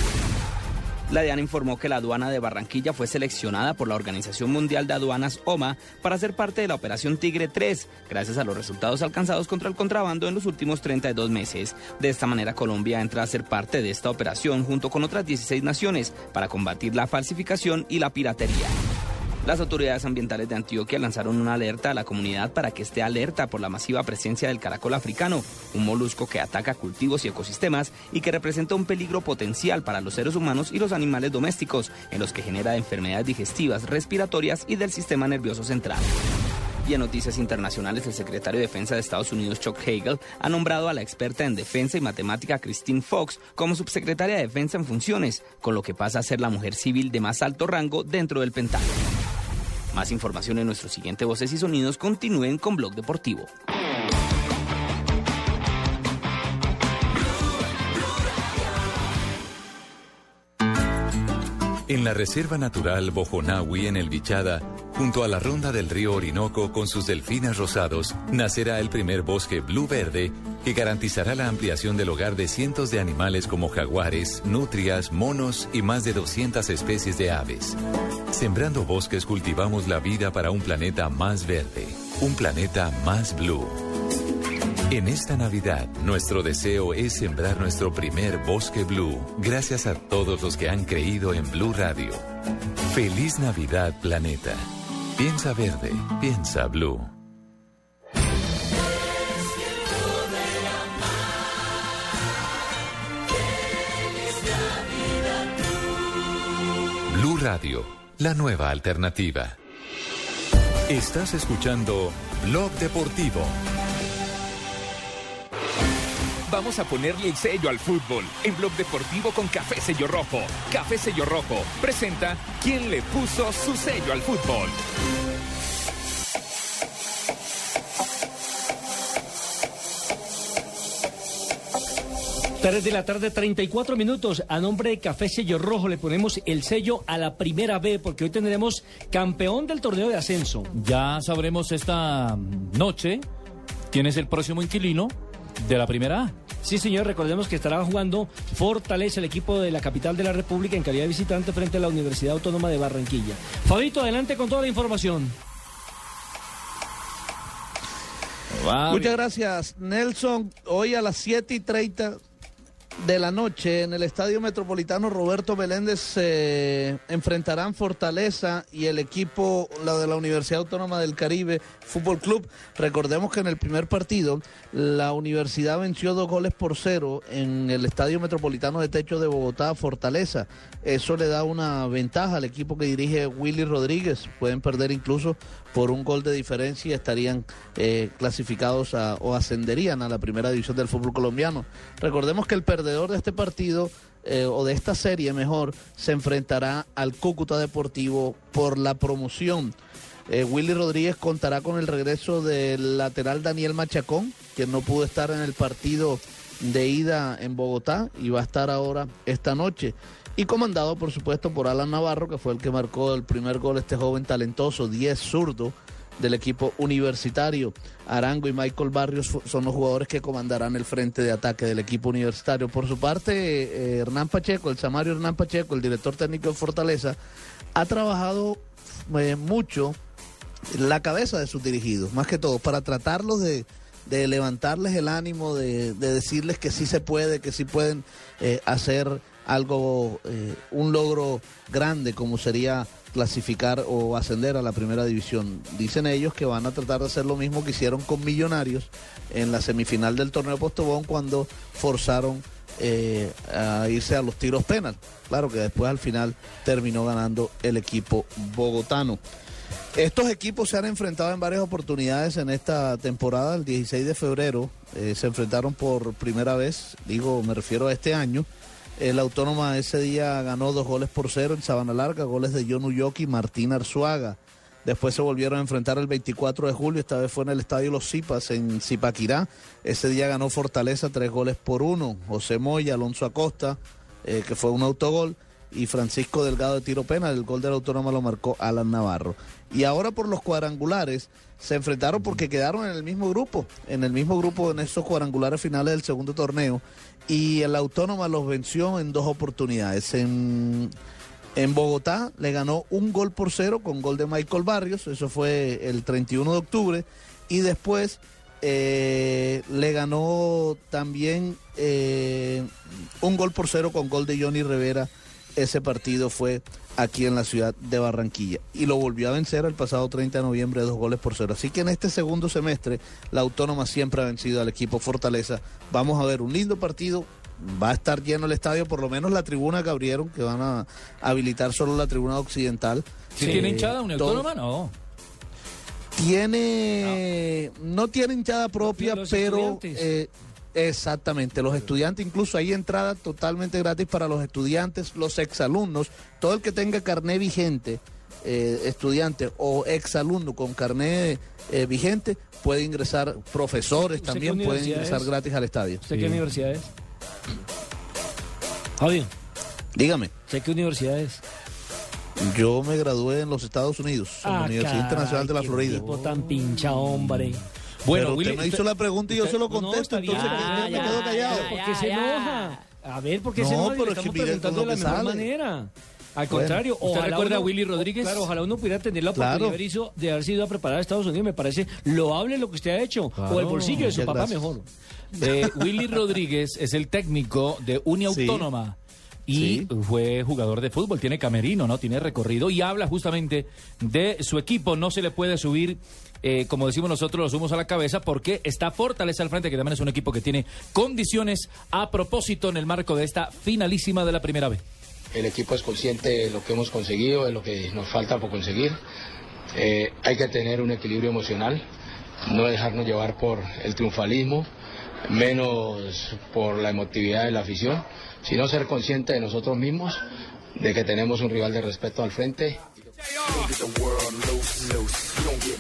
La DEAN informó que la aduana de Barranquilla fue seleccionada por la Organización Mundial de Aduanas OMA para ser parte de la Operación Tigre 3, gracias a los resultados alcanzados contra el contrabando en los últimos 32 meses. De esta manera, Colombia entra a ser parte de esta operación junto con otras 16 naciones para combatir la falsificación y la piratería. Las autoridades ambientales de Antioquia lanzaron una alerta a la comunidad para que esté alerta por la masiva presencia del caracol africano, un molusco que ataca cultivos y ecosistemas y que representa un peligro potencial para los seres humanos y los animales domésticos, en los que genera enfermedades digestivas, respiratorias y del sistema nervioso central. Y en noticias internacionales, el secretario de Defensa de Estados Unidos, Chuck Hagel, ha nombrado a la experta en defensa y matemática Christine Fox como subsecretaria de Defensa en funciones, con lo que pasa a ser la mujer civil de más alto rango dentro del Pentágono. Más información en nuestro siguiente Voces y Sonidos. Continúen con Blog Deportivo. En la Reserva Natural Bojonawi en el Bichada, junto a la ronda del río Orinoco con sus delfines rosados, nacerá el primer bosque blue verde que garantizará la ampliación del hogar de cientos de animales como jaguares, nutrias, monos y más de 200 especies de aves. Sembrando bosques cultivamos la vida para un planeta más verde, un planeta más blue. En esta Navidad, nuestro deseo es sembrar nuestro primer bosque blue, gracias a todos los que han creído en Blue Radio. Feliz Navidad, planeta. Piensa verde, piensa blue. Blue Radio, la nueva alternativa. Estás escuchando Blog Deportivo. Vamos a ponerle el sello al fútbol en Blog Deportivo con Café Sello Rojo. Café Sello Rojo presenta ¿Quién le puso su sello al fútbol? Tres de la tarde, 34 minutos. A nombre de Café Sello Rojo le ponemos el sello a la primera B, porque hoy tendremos campeón del torneo de ascenso. Ya sabremos esta noche quién es el próximo inquilino de la primera A. Sí, señor, recordemos que estará jugando Fortaleza, el equipo de la capital de la República, en calidad de visitante frente a la Universidad Autónoma de Barranquilla. Fabito, adelante con toda la información. Muchas gracias, Nelson. Hoy a las 7 y 30 de la noche en el Estadio Metropolitano Roberto Meléndez se enfrentarán Fortaleza y el equipo la de la Universidad Autónoma del Caribe Fútbol Club. Recordemos que en el primer partido la universidad venció dos goles por cero en el Estadio Metropolitano de Techo de Bogotá Fortaleza. Eso le da una ventaja al equipo que dirige Willy Rodríguez. Pueden perder incluso por un gol de diferencia estarían eh, clasificados o ascenderían a la primera división del fútbol colombiano. Recordemos que el perdedor de este partido eh, o de esta serie mejor se enfrentará al Cúcuta Deportivo por la promoción. Eh, Willy Rodríguez contará con el regreso del lateral Daniel Machacón, quien no pudo estar en el partido de ida en Bogotá y va a estar ahora esta noche. Y comandado, por supuesto, por Alan Navarro, que fue el que marcó el primer gol, este joven talentoso, 10 zurdo del equipo universitario. Arango y Michael Barrios son los jugadores que comandarán el frente de ataque del equipo universitario. Por su parte, eh, Hernán Pacheco, el Samario Hernán Pacheco, el director técnico de Fortaleza, ha trabajado eh, mucho la cabeza de sus dirigidos, más que todo, para tratarlos de, de levantarles el ánimo, de, de decirles que sí se puede, que sí pueden eh, hacer algo, eh, un logro grande como sería clasificar o ascender a la primera división. Dicen ellos que van a tratar de hacer lo mismo que hicieron con Millonarios en la semifinal del torneo Postobón cuando forzaron eh, a irse a los tiros penal. Claro que después al final terminó ganando el equipo bogotano. Estos equipos se han enfrentado en varias oportunidades en esta temporada. El 16 de febrero eh, se enfrentaron por primera vez, digo, me refiero a este año. El Autónoma ese día ganó dos goles por cero en Sabana Larga, goles de John Uyoki y Martín Arzuaga. Después se volvieron a enfrentar el 24 de julio, esta vez fue en el Estadio Los Zipas, en Zipaquirá. Ese día ganó Fortaleza tres goles por uno. José Moya, Alonso Acosta, eh, que fue un autogol, y Francisco Delgado de tiro penal. El gol del Autónoma lo marcó Alan Navarro. Y ahora por los cuadrangulares se enfrentaron porque quedaron en el mismo grupo, en el mismo grupo en esos cuadrangulares finales del segundo torneo. Y el Autónoma los venció en dos oportunidades. En, en Bogotá le ganó un gol por cero con gol de Michael Barrios, eso fue el 31 de octubre. Y después eh, le ganó también eh, un gol por cero con gol de Johnny Rivera. Ese partido fue aquí en la ciudad de Barranquilla y lo volvió a vencer el pasado 30 de noviembre dos goles por cero. Así que en este segundo semestre la Autónoma siempre ha vencido al equipo Fortaleza. Vamos a ver un lindo partido. Va a estar lleno el estadio, por lo menos la tribuna que abrieron, que van a habilitar solo la tribuna occidental. ¿Si Eh, tiene hinchada una autónoma? No. tiene, no, tiene hinchada propia, pero eh, exactamente, los estudiantes, incluso hay entrada totalmente gratis para los estudiantes, los exalumnos, todo el que tenga carné vigente, eh, estudiante o exalumno con carné eh, vigente, puede ingresar, profesores ¿Usted qué también pueden universidad ingresar es? gratis al estadio. ¿Usted qué universidad es? Javier. Dígame. ¿Usted qué universidad es? Yo me gradué en los Estados Unidos, en la Universidad caray, Internacional de la Florida. tipo tan pincha, hombre. Bueno, Pero usted me hizo la pregunta y yo se lo No, contesto, entonces ya, ¿por qué me ya, quedo callado? ya, ¿Por qué se enoja? A ver, ¿por qué se No, enoja? pero Le estamos preguntando de la mejor sale. manera. Al Bueno. contrario, ¿Usted ojalá recuerda a Willy Rodríguez? Claro, ojalá uno pudiera tener la oportunidad Claro. de, haber ido- de haber sido a preparar a Estados Unidos. Me parece loable lo que usted ha hecho. O el bolsillo de su papá gracias. mejor. Eh, Willy Rodríguez es el técnico de Uniautónoma. Y fue jugador de fútbol, tiene camerino, ¿no? Tiene recorrido y habla justamente de su equipo. No se le puede subir, eh, como decimos nosotros, los humos a la cabeza porque está Fortaleza al frente, que también es un equipo que tiene condiciones a propósito en el marco de esta finalísima de la primera vez. El equipo es consciente de lo que hemos conseguido, de lo que nos falta por conseguir. Eh, hay que tener un equilibrio emocional, no dejarnos llevar por el triunfalismo, menos por la emotividad de la afición, sino ser consciente de nosotros mismos, de que tenemos un rival de respeto al frente.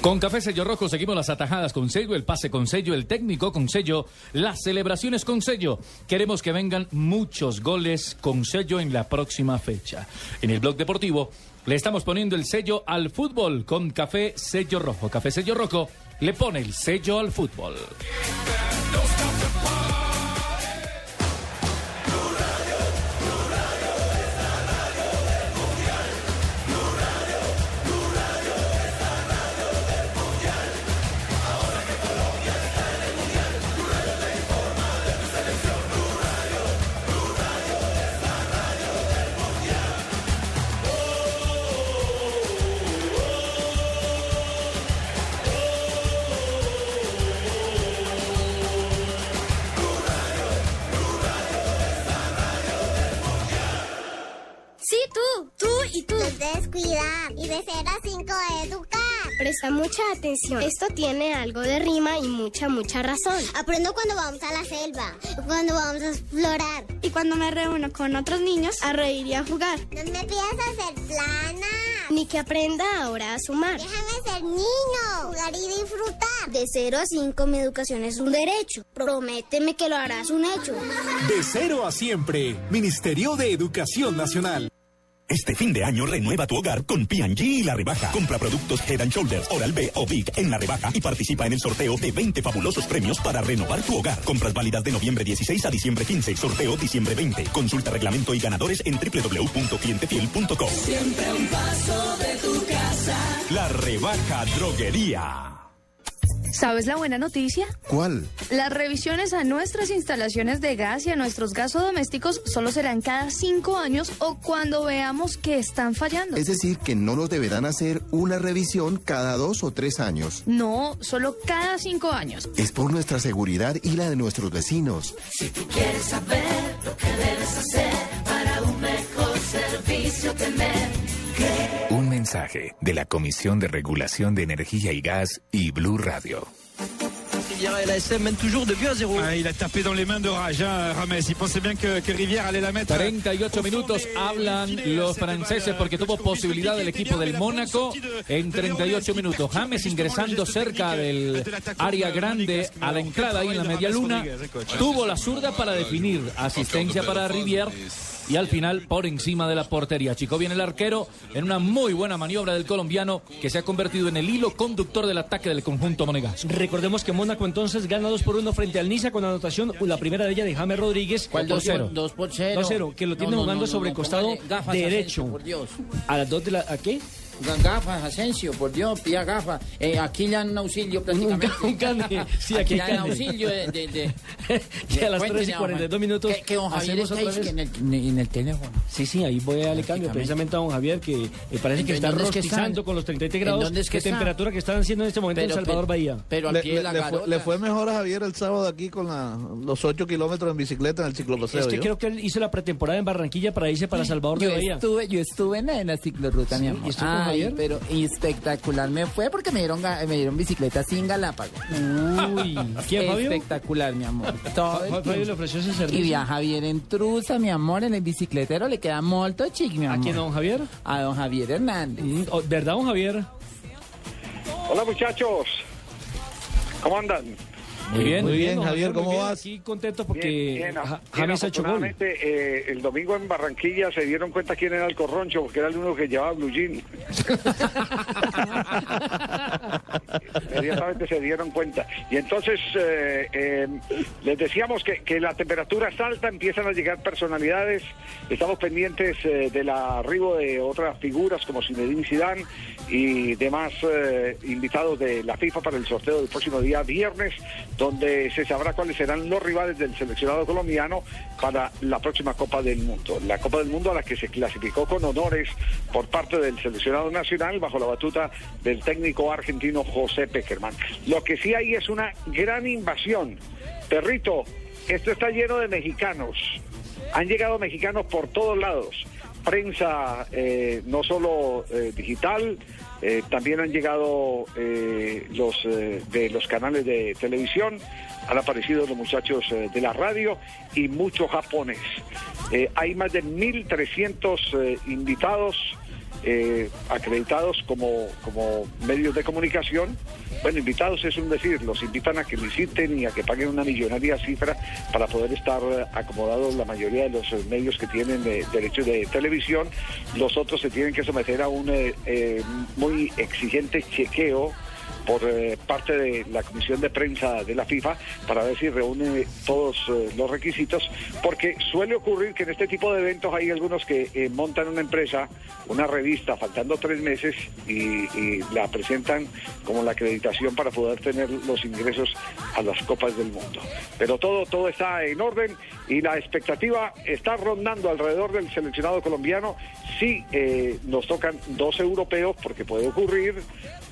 Con Café Sello Rojo seguimos las atajadas con sello, el pase con sello, el técnico con sello, las celebraciones con sello. Queremos que vengan muchos goles con sello en la próxima fecha. En el blog deportivo le estamos poniendo el sello al fútbol con Café Sello Rojo. Café Sello Rojo le pone el sello al fútbol. Cuidar y de 0 a 5 educar. Presta mucha atención. Esto tiene algo de rima y mucha, mucha razón. Aprendo cuando vamos a la selva, cuando vamos a explorar. Y cuando me reúno con otros niños a reír y a jugar. No me pidas hacer plana. Ni que aprenda ahora a sumar. Déjame ser niño, jugar y disfrutar. De 0 a 5 mi educación es un derecho. Prométeme que lo harás un hecho. De cero a siempre. Ministerio de Educación Nacional. Este fin de año renueva tu hogar con P&G y la rebaja. Compra productos Head and Shoulders, Oral B o Big en la rebaja y participa en el sorteo de 20 fabulosos premios para renovar tu hogar. Compras válidas de noviembre 16 a diciembre 15. Sorteo diciembre 20. Consulta reglamento y ganadores en www.clientefiel.com. Siempre un paso de tu casa. La rebaja droguería. ¿Sabes la buena noticia? ¿Cuál? Las revisiones a nuestras instalaciones de gas y a nuestros gasodomésticos solo serán cada cinco años o cuando veamos que están fallando. Es decir, que no nos deberán hacer una revisión cada dos o tres años. No, solo cada cinco años. Es por nuestra seguridad y la de nuestros vecinos. Si tú quieres saber lo que debes hacer para un mejor servicio tener. Un mensaje de la Comisión de Regulación de Energía y Gas y Blue Radio. Rivière et la SM mènent toujours de but à zéro. Ah, il a tapé dans les mains de Rage, hein, Rames. Il pensait bien que, que Rivière allait la mettre. 38 minutos hablan los franceses porque tuvo posibilidad el equipo del Mónaco en 38 minutos. James ingresando cerca del área grande a la entrada ahí en la media luna. Tuvo la zurda para definir asistencia para Rivière y al final por encima de la portería. Chico viene el arquero en una muy buena maniobra del colombiano que se ha convertido en el hilo conductor del ataque del conjunto monegasco. Recordemos que Mónaco entonces gana 2 por 1 frente al Niza con anotación, la primera de ella de James Rodríguez. ¿Cuál 2-0? 2 por 0. 2-0, que lo tiene No, no, jugando no, no, sobre no, costado derecho. Asensio, por Dios. A las 2 de la... ¿A qué? Gafas, Asensio, por Dios, pida gafas. Eh, aquí le dan un auxilio prácticamente. Un cane. Sí, aquí aquí le dan auxilio de... de, de- Que a las Cuénteme, 3 y 42 minutos Que, que don Javier está en el, en el teléfono. Sí, sí, ahí voy a darle cambio precisamente a don Javier, que eh, parece que ¿En está dónde es que rostizando con los 33 ¿En grados dónde es que de están? temperatura que están haciendo en este momento en Pero- Salvador pero- Bahía. pero al Le, de la le- fue, le fue mejor a Javier el sábado aquí con la- los 8 kilómetros en bicicleta en el ciclopaseo. Es que ¿yo? creo que él hizo la pretemporada en Barranquilla para irse para Salvador de Bahía. estuve, yo estuve en la, en la ciclorruta, mi amor. ¿y Javier? pero espectacular me fue porque me dieron, me dieron bicicleta sin Galápagos. Uy, ¿quién, Fabio? Espectacular, mi amor. Todo el Fabio le ofreció ese Y servicio. viaja bien en truza, mi amor, en el bicicletero le queda molto chic, mi amor. ¿A quién, don Javier? A don Javier Hernández. Mm, oh, ¿Verdad, don Javier? Hola muchachos, ¿cómo andan? Muy bien. Muy bien, Javier, ¿cómo bien. vas? Aquí contento porque Bien, bien, Ja- bien, James ha hecho gol. eh, el domingo en Barranquilla se dieron cuenta quién era el corroncho, porque era el único que llevaba blue jean. Inmediatamente se dieron cuenta. Y entonces eh, eh, les decíamos que, que la temperatura es alta, empiezan a llegar personalidades, estamos pendientes eh, del arribo de otras figuras como Zinedine Zidane y demás eh, invitados de la FIFA para el sorteo del próximo día viernes, donde se sabrá cuáles serán los rivales del seleccionado colombiano para la próxima Copa del Mundo. La Copa del Mundo a la que se clasificó con honores por parte del seleccionado nacional bajo la batuta del técnico argentino José Peckerman. Lo que sí hay es una gran invasión. Perrito, esto está lleno de mexicanos. Han llegado mexicanos por todos lados. Prensa eh, no solo eh, digital, eh, también han llegado eh, los eh, de los canales de televisión, han aparecido los muchachos de la radio y mucho japonés. Eh, hay más de 1.300 eh, invitados eh, acreditados como, como medios de comunicación. Bueno, invitados es un decir, los invitan a que visiten y a que paguen una millonaria cifra para poder estar eh, acomodados la mayoría de los eh, medios que tienen eh, derechos de televisión. Los otros se tienen que someter a un eh, eh, muy exigente chequeo por eh, parte de la Comisión de Prensa de la FIFA para ver si reúne todos eh, los requisitos, porque suele ocurrir que en este tipo de eventos hay algunos que eh, montan una empresa, una revista, faltando tres meses y, la presentan como la acreditación para poder tener los ingresos a las Copas del Mundo. Pero todo, todo está en orden y la expectativa está rondando alrededor del seleccionado colombiano. Eh, nos tocan dos europeos, porque puede ocurrir.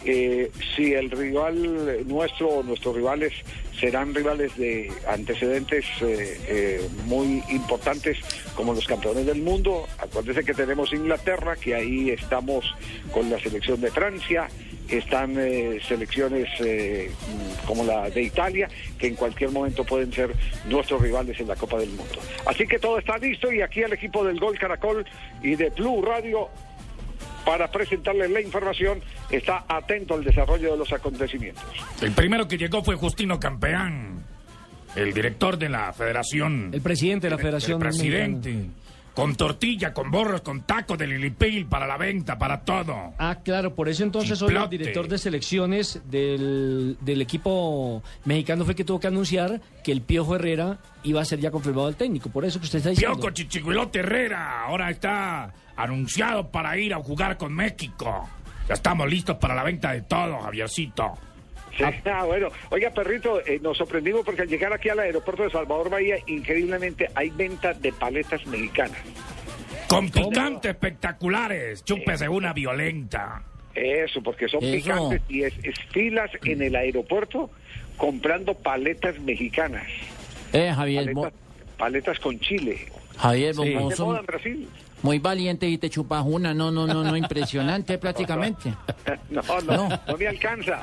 Eh, si el rival nuestro, nuestros rivales serán rivales de antecedentes eh, eh, muy importantes como los campeones del mundo. Acuérdense que tenemos Inglaterra, que ahí estamos con la selección de Francia, están eh, selecciones eh, como la de Italia, que en cualquier momento pueden ser nuestros rivales en la Copa del Mundo. Así que todo está listo y aquí el equipo del Gol Caracol y de Blue Radio para presentarles la información está atento al desarrollo de los acontecimientos. El primero que llegó fue Justino Campeán, el director de la federación. El presidente de la Federación El presidente. Con tortilla, con borros, con taco de lilipil para la venta, para todo. Ah, claro, por eso entonces hoy el director de selecciones del, del equipo mexicano fue que tuvo que anunciar que el Piojo Herrera iba a ser ya confirmado al técnico. Por eso que usted está diciendo. Pioco Chichicuilote Herrera ahora está anunciado para ir a jugar con México. Ya estamos listos para la venta de todo, Javiercito. Sí, ah, bueno, oiga, perrito, eh, nos sorprendimos porque al llegar aquí al aeropuerto de Salvador Bahía, increíblemente hay venta de paletas mexicanas. Con picantes espectaculares, chúpese una violenta. Eso, porque son Eso. picantes y es, es filas en el aeropuerto comprando paletas mexicanas. Eh, Javier, Paletas, paletas con chile. Javier, Sí. De moda en Brasil. Muy valiente y te chupas una. No, no, no, no, impresionante prácticamente. No, no, no, me alcanza.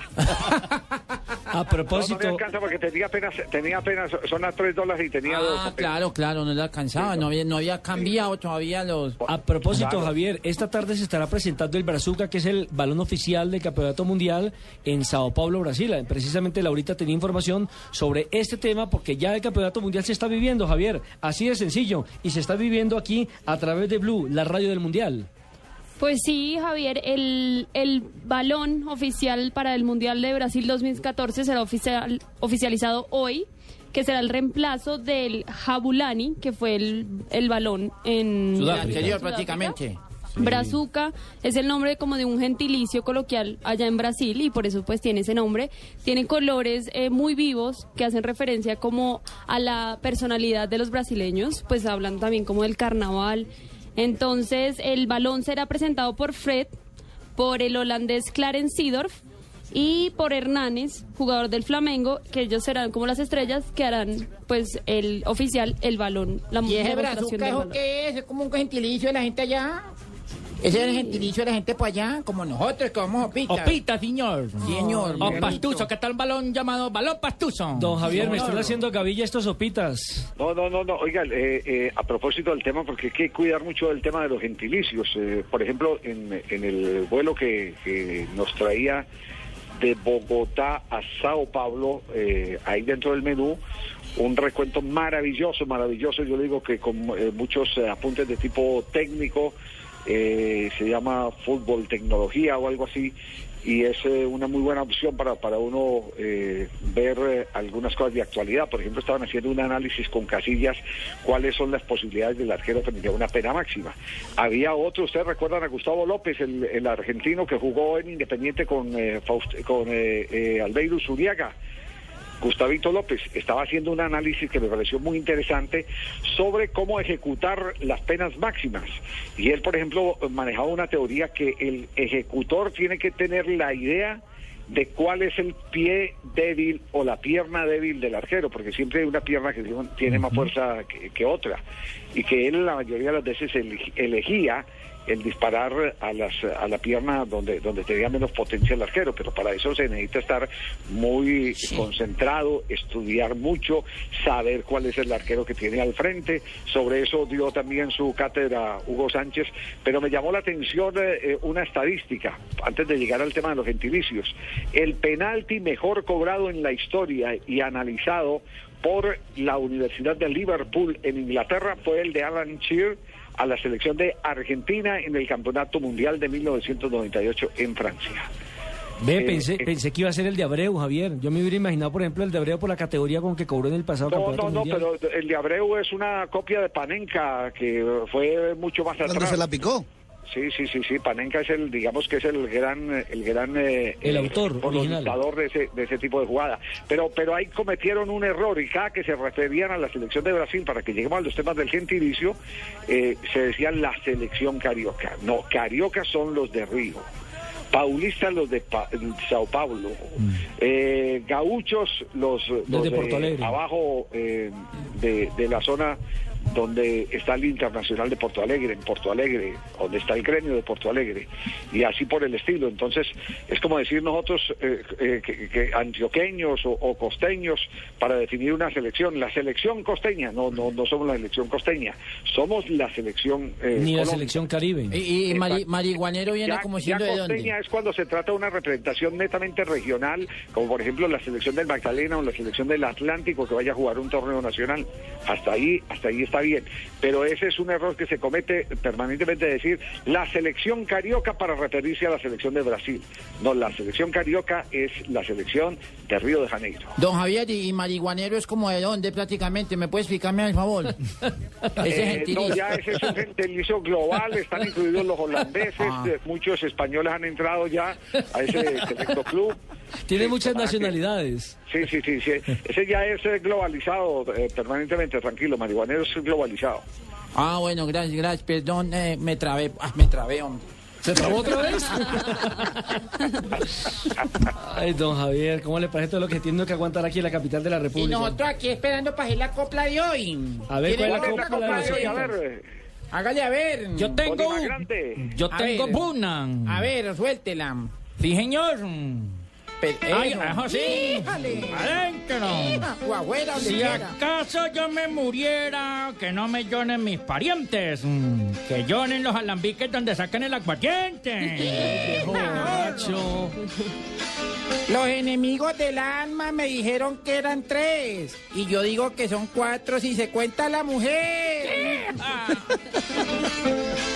A No, no propósito, me alcanza porque tenía apenas, tenía apenas, son a tres dólares y tenía dos. Ah, claro, claro, no le alcanzaba, no había, no había cambiado todavía los... a propósito, Claro. Javier, esta tarde se estará presentando el Brazuca, que es el balón oficial del Campeonato Mundial en Sao Paulo, Brasil. Precisamente Laurita tenía información sobre este tema porque ya el Campeonato Mundial se está viviendo, Javier. Así de sencillo. Y se está viviendo aquí a través de Blue, la radio del Mundial. Pues sí, Javier, el, el balón oficial para el Mundial de Brasil 2014 será oficial, oficializado hoy, que será el reemplazo del Jabulani, que fue el, el balón en El anterior prácticamente. Brazuca es el nombre como de un gentilicio coloquial allá en Brasil y por eso pues tiene ese nombre. Tiene colores eh, muy vivos que hacen referencia como a la personalidad de los brasileños, pues hablan también como del carnaval. Entonces el balón será presentado por Fred, por el holandés Clarence Seedorf y por Hernández, jugador del Flamengo, que ellos serán como las estrellas que harán pues el oficial el balón, la ¿Y ese brazuca, del balón. qué es? ¿Es como un gentilicio de la gente allá? ¿Ese es el gentilicio de la gente por allá? Como nosotros que vamos a Opita. Opita, señor. Señor. O Miguelito. pastuso, ¿qué tal un balón llamado balón pastuso? Don Javier, me No, están no. haciendo gavilla estos sopitas. No, no, no, no. Oiga, eh, eh, a propósito del tema, porque hay que cuidar mucho del tema de los gentilicios. Eh, por ejemplo, en, en el vuelo que, que nos traía de Bogotá a Sao Paulo, eh, ahí dentro del menú, un recuento maravilloso, maravilloso. Yo digo que con eh, muchos eh, apuntes de tipo técnico, eh, se llama fútbol tecnología o algo así. Y es eh, una muy buena opción para, para uno eh, ver eh, algunas cosas de actualidad. Por ejemplo, estaban haciendo un análisis con casillas, cuáles son las posibilidades del arquero frente a una pena máxima. Había otro, ustedes recuerdan a Gustavo López, el, argentino que jugó en Independiente con, eh, Faust- con Albeiro Zuriaga. Gustavito López estaba haciendo un análisis que me pareció muy interesante sobre cómo ejecutar las penas máximas. Y él, por ejemplo, manejaba una teoría que el ejecutor tiene que tener la idea de cuál es el pie débil o la pierna débil del arquero, porque siempre hay una pierna que tiene- más fuerza que, que otra. Y que él la mayoría de las veces eleg- elegía el disparar a las a la pierna donde donde tenía menos potencia el arquero, pero para eso se necesita estar muy concentrado, estudiar mucho, saber cuál es el arquero que tiene al frente. Sobre eso dio también su cátedra Hugo Sánchez, pero me llamó la atención eh, eh, una estadística antes de llegar al tema de los gentilicios. El penalti mejor cobrado en la historia y analizado por la Universidad de Liverpool en Inglaterra fue el de Alan Shearer a la selección de Argentina en el Campeonato Mundial de 1998 en Francia. Ve, Eh, pensé, eh. pensé que iba a ser el de Abreu, Javier. Yo me hubiera imaginado, por ejemplo, el de Abreu por la categoría con que cobró en el pasado No, campeonato no, no, mundial. pero el de Abreu es una copia de Panenka que fue mucho más atrás. ¿Dónde se la picó? Sí, sí, sí, sí. Panenka es el, digamos que es el gran, el gran, eh, El eh, autor dictador de ese, de ese tipo de jugada. Pero, pero ahí cometieron un error y cada que se referían a la selección de Brasil para que lleguemos a los temas del gentilicio, eh, se decía la selección carioca. No, carioca son los de Río. Paulistas los de Pa- Sao Paulo. Eh, gauchos los, los de Porto Alegre. abajo eh, de, de la zona donde está el Internacional de Porto Alegre, en Porto Alegre, donde está el gremio de Porto Alegre, y así por el estilo. Entonces, es como decir nosotros eh, eh, que, que antioqueños o, o costeños para definir una selección. La selección costeña, no, no, no somos la selección costeña, somos la selección. eh, Ni la Colombia. selección Caribe. Y, y mari- marihuanero viene Ya- como ya siendo de dónde. costeña es cuando se trata de una representación netamente regional, como por ejemplo la selección del Magdalena o la selección del Atlántico que vaya a jugar un torneo nacional. Hasta ahí, hasta ahí está bien. Pero ese es un error que se comete permanentemente decir la selección carioca para referirse a la selección de Brasil. No, la selección carioca es la selección de Río de Janeiro. Don Javier, y, marihuanero es como de dónde prácticamente. ¿Me puede explicarme, al favor? Ese Eh, no, ya ese es un gentilicio global, están incluidos los holandeses, Ah. muchos españoles han entrado ya a ese selecto club. Tiene Sí, muchas nacionalidades. Sí, sí, sí, sí. Ese ya es eh, globalizado eh, permanentemente, tranquilo, marihuanero es globalizado. Ah, bueno, gracias, gracias. Perdón, eh, me trabé. Ah, me trabé, hombre. ¿Se trabó otra vez? Ay, don Javier, ¿cómo le parece todo lo que tiene que aguantar aquí en la capital de la Y República? nosotros aquí esperando para hacer la copla de hoy. A ver, ¿Quiere ¿cuál es la copla de hoy? hoy? A ver, hágale a ver. Yo tengo Tolima un- Grande. Yo tengo una. A ver, suéltela. Sí, señor. Ay, ajá, sí. Adentro. O donde Si quiera. acaso yo me muriera, que no me lloren mis parientes, mm, que lloren los alambiques donde sacan el aguardiente. Borracho. Los enemigos del alma me dijeron que eran tres. Y yo digo que son cuatro si se cuenta la mujer.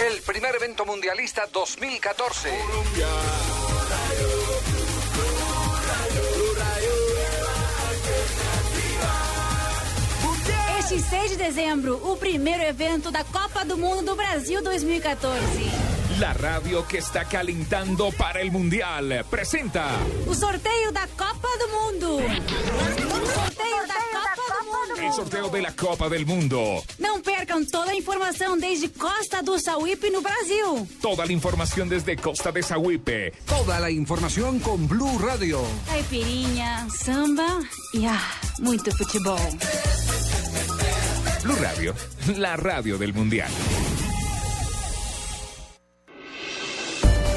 El primer evento mundialista 2014. Este 6 de dezembro, o primeiro evento da Copa do Mundo do Brasil 2014. La radio que está calentando para el Mundial presenta O sorteio da Copa do Mundo. O sorteio da Copa do el Mundo. sorteo de la Copa del Mundo. Não percam toda a informação desde Costa do Sauípe no Brasil. Toda la información desde Costa de Sahuipe. Toda la información con Blue Radio. Caipirinha, samba e ah, muito futebol. Blue Radio, la radio del Mundial.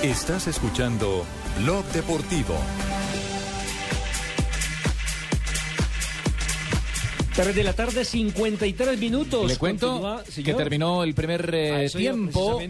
Estás escuchando Blog Deportivo. Tres de la tarde, 53 minutos. Le cuento Continúa, que terminó el primer eh, A eso iba tiempo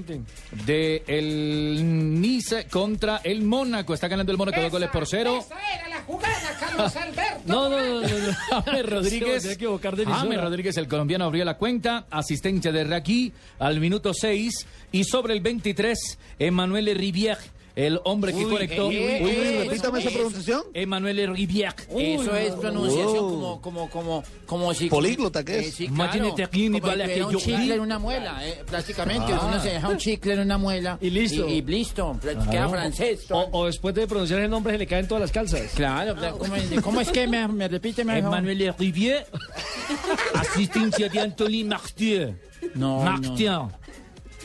de el Nice contra el Mónaco. Está ganando el Mónaco dos goles por cero. era la jugada, Carlos Alberto. No, no, no, no. no. James Rodríguez. Equivocar de. James Rodríguez, el colombiano, abrió la cuenta. Asistencia de Raki al minuto 6. Y sobre el 23, Emmanuel Rivière, el hombre que Uy, conectó. eh, eh, Uy, eh, repítame esa pronunciación. Emmanuel Rivière. Eso es pronunciación como, como, como, como si... Políglota, ¿qué Eh, es? Imagínate aquí, ni vale que yo un chicle en una muela, eh, prácticamente. Ah. Uno se deja un chicle en una muela. Y listo. Y, y listo, pl- queda francés. O, o después de pronunciar el nombre se le caen todas las calzas. Claro, ¿cómo, es- cómo es que me, me repite? Me Emmanuel Rivière. Asistencia de Anthony Martier. No, Martier.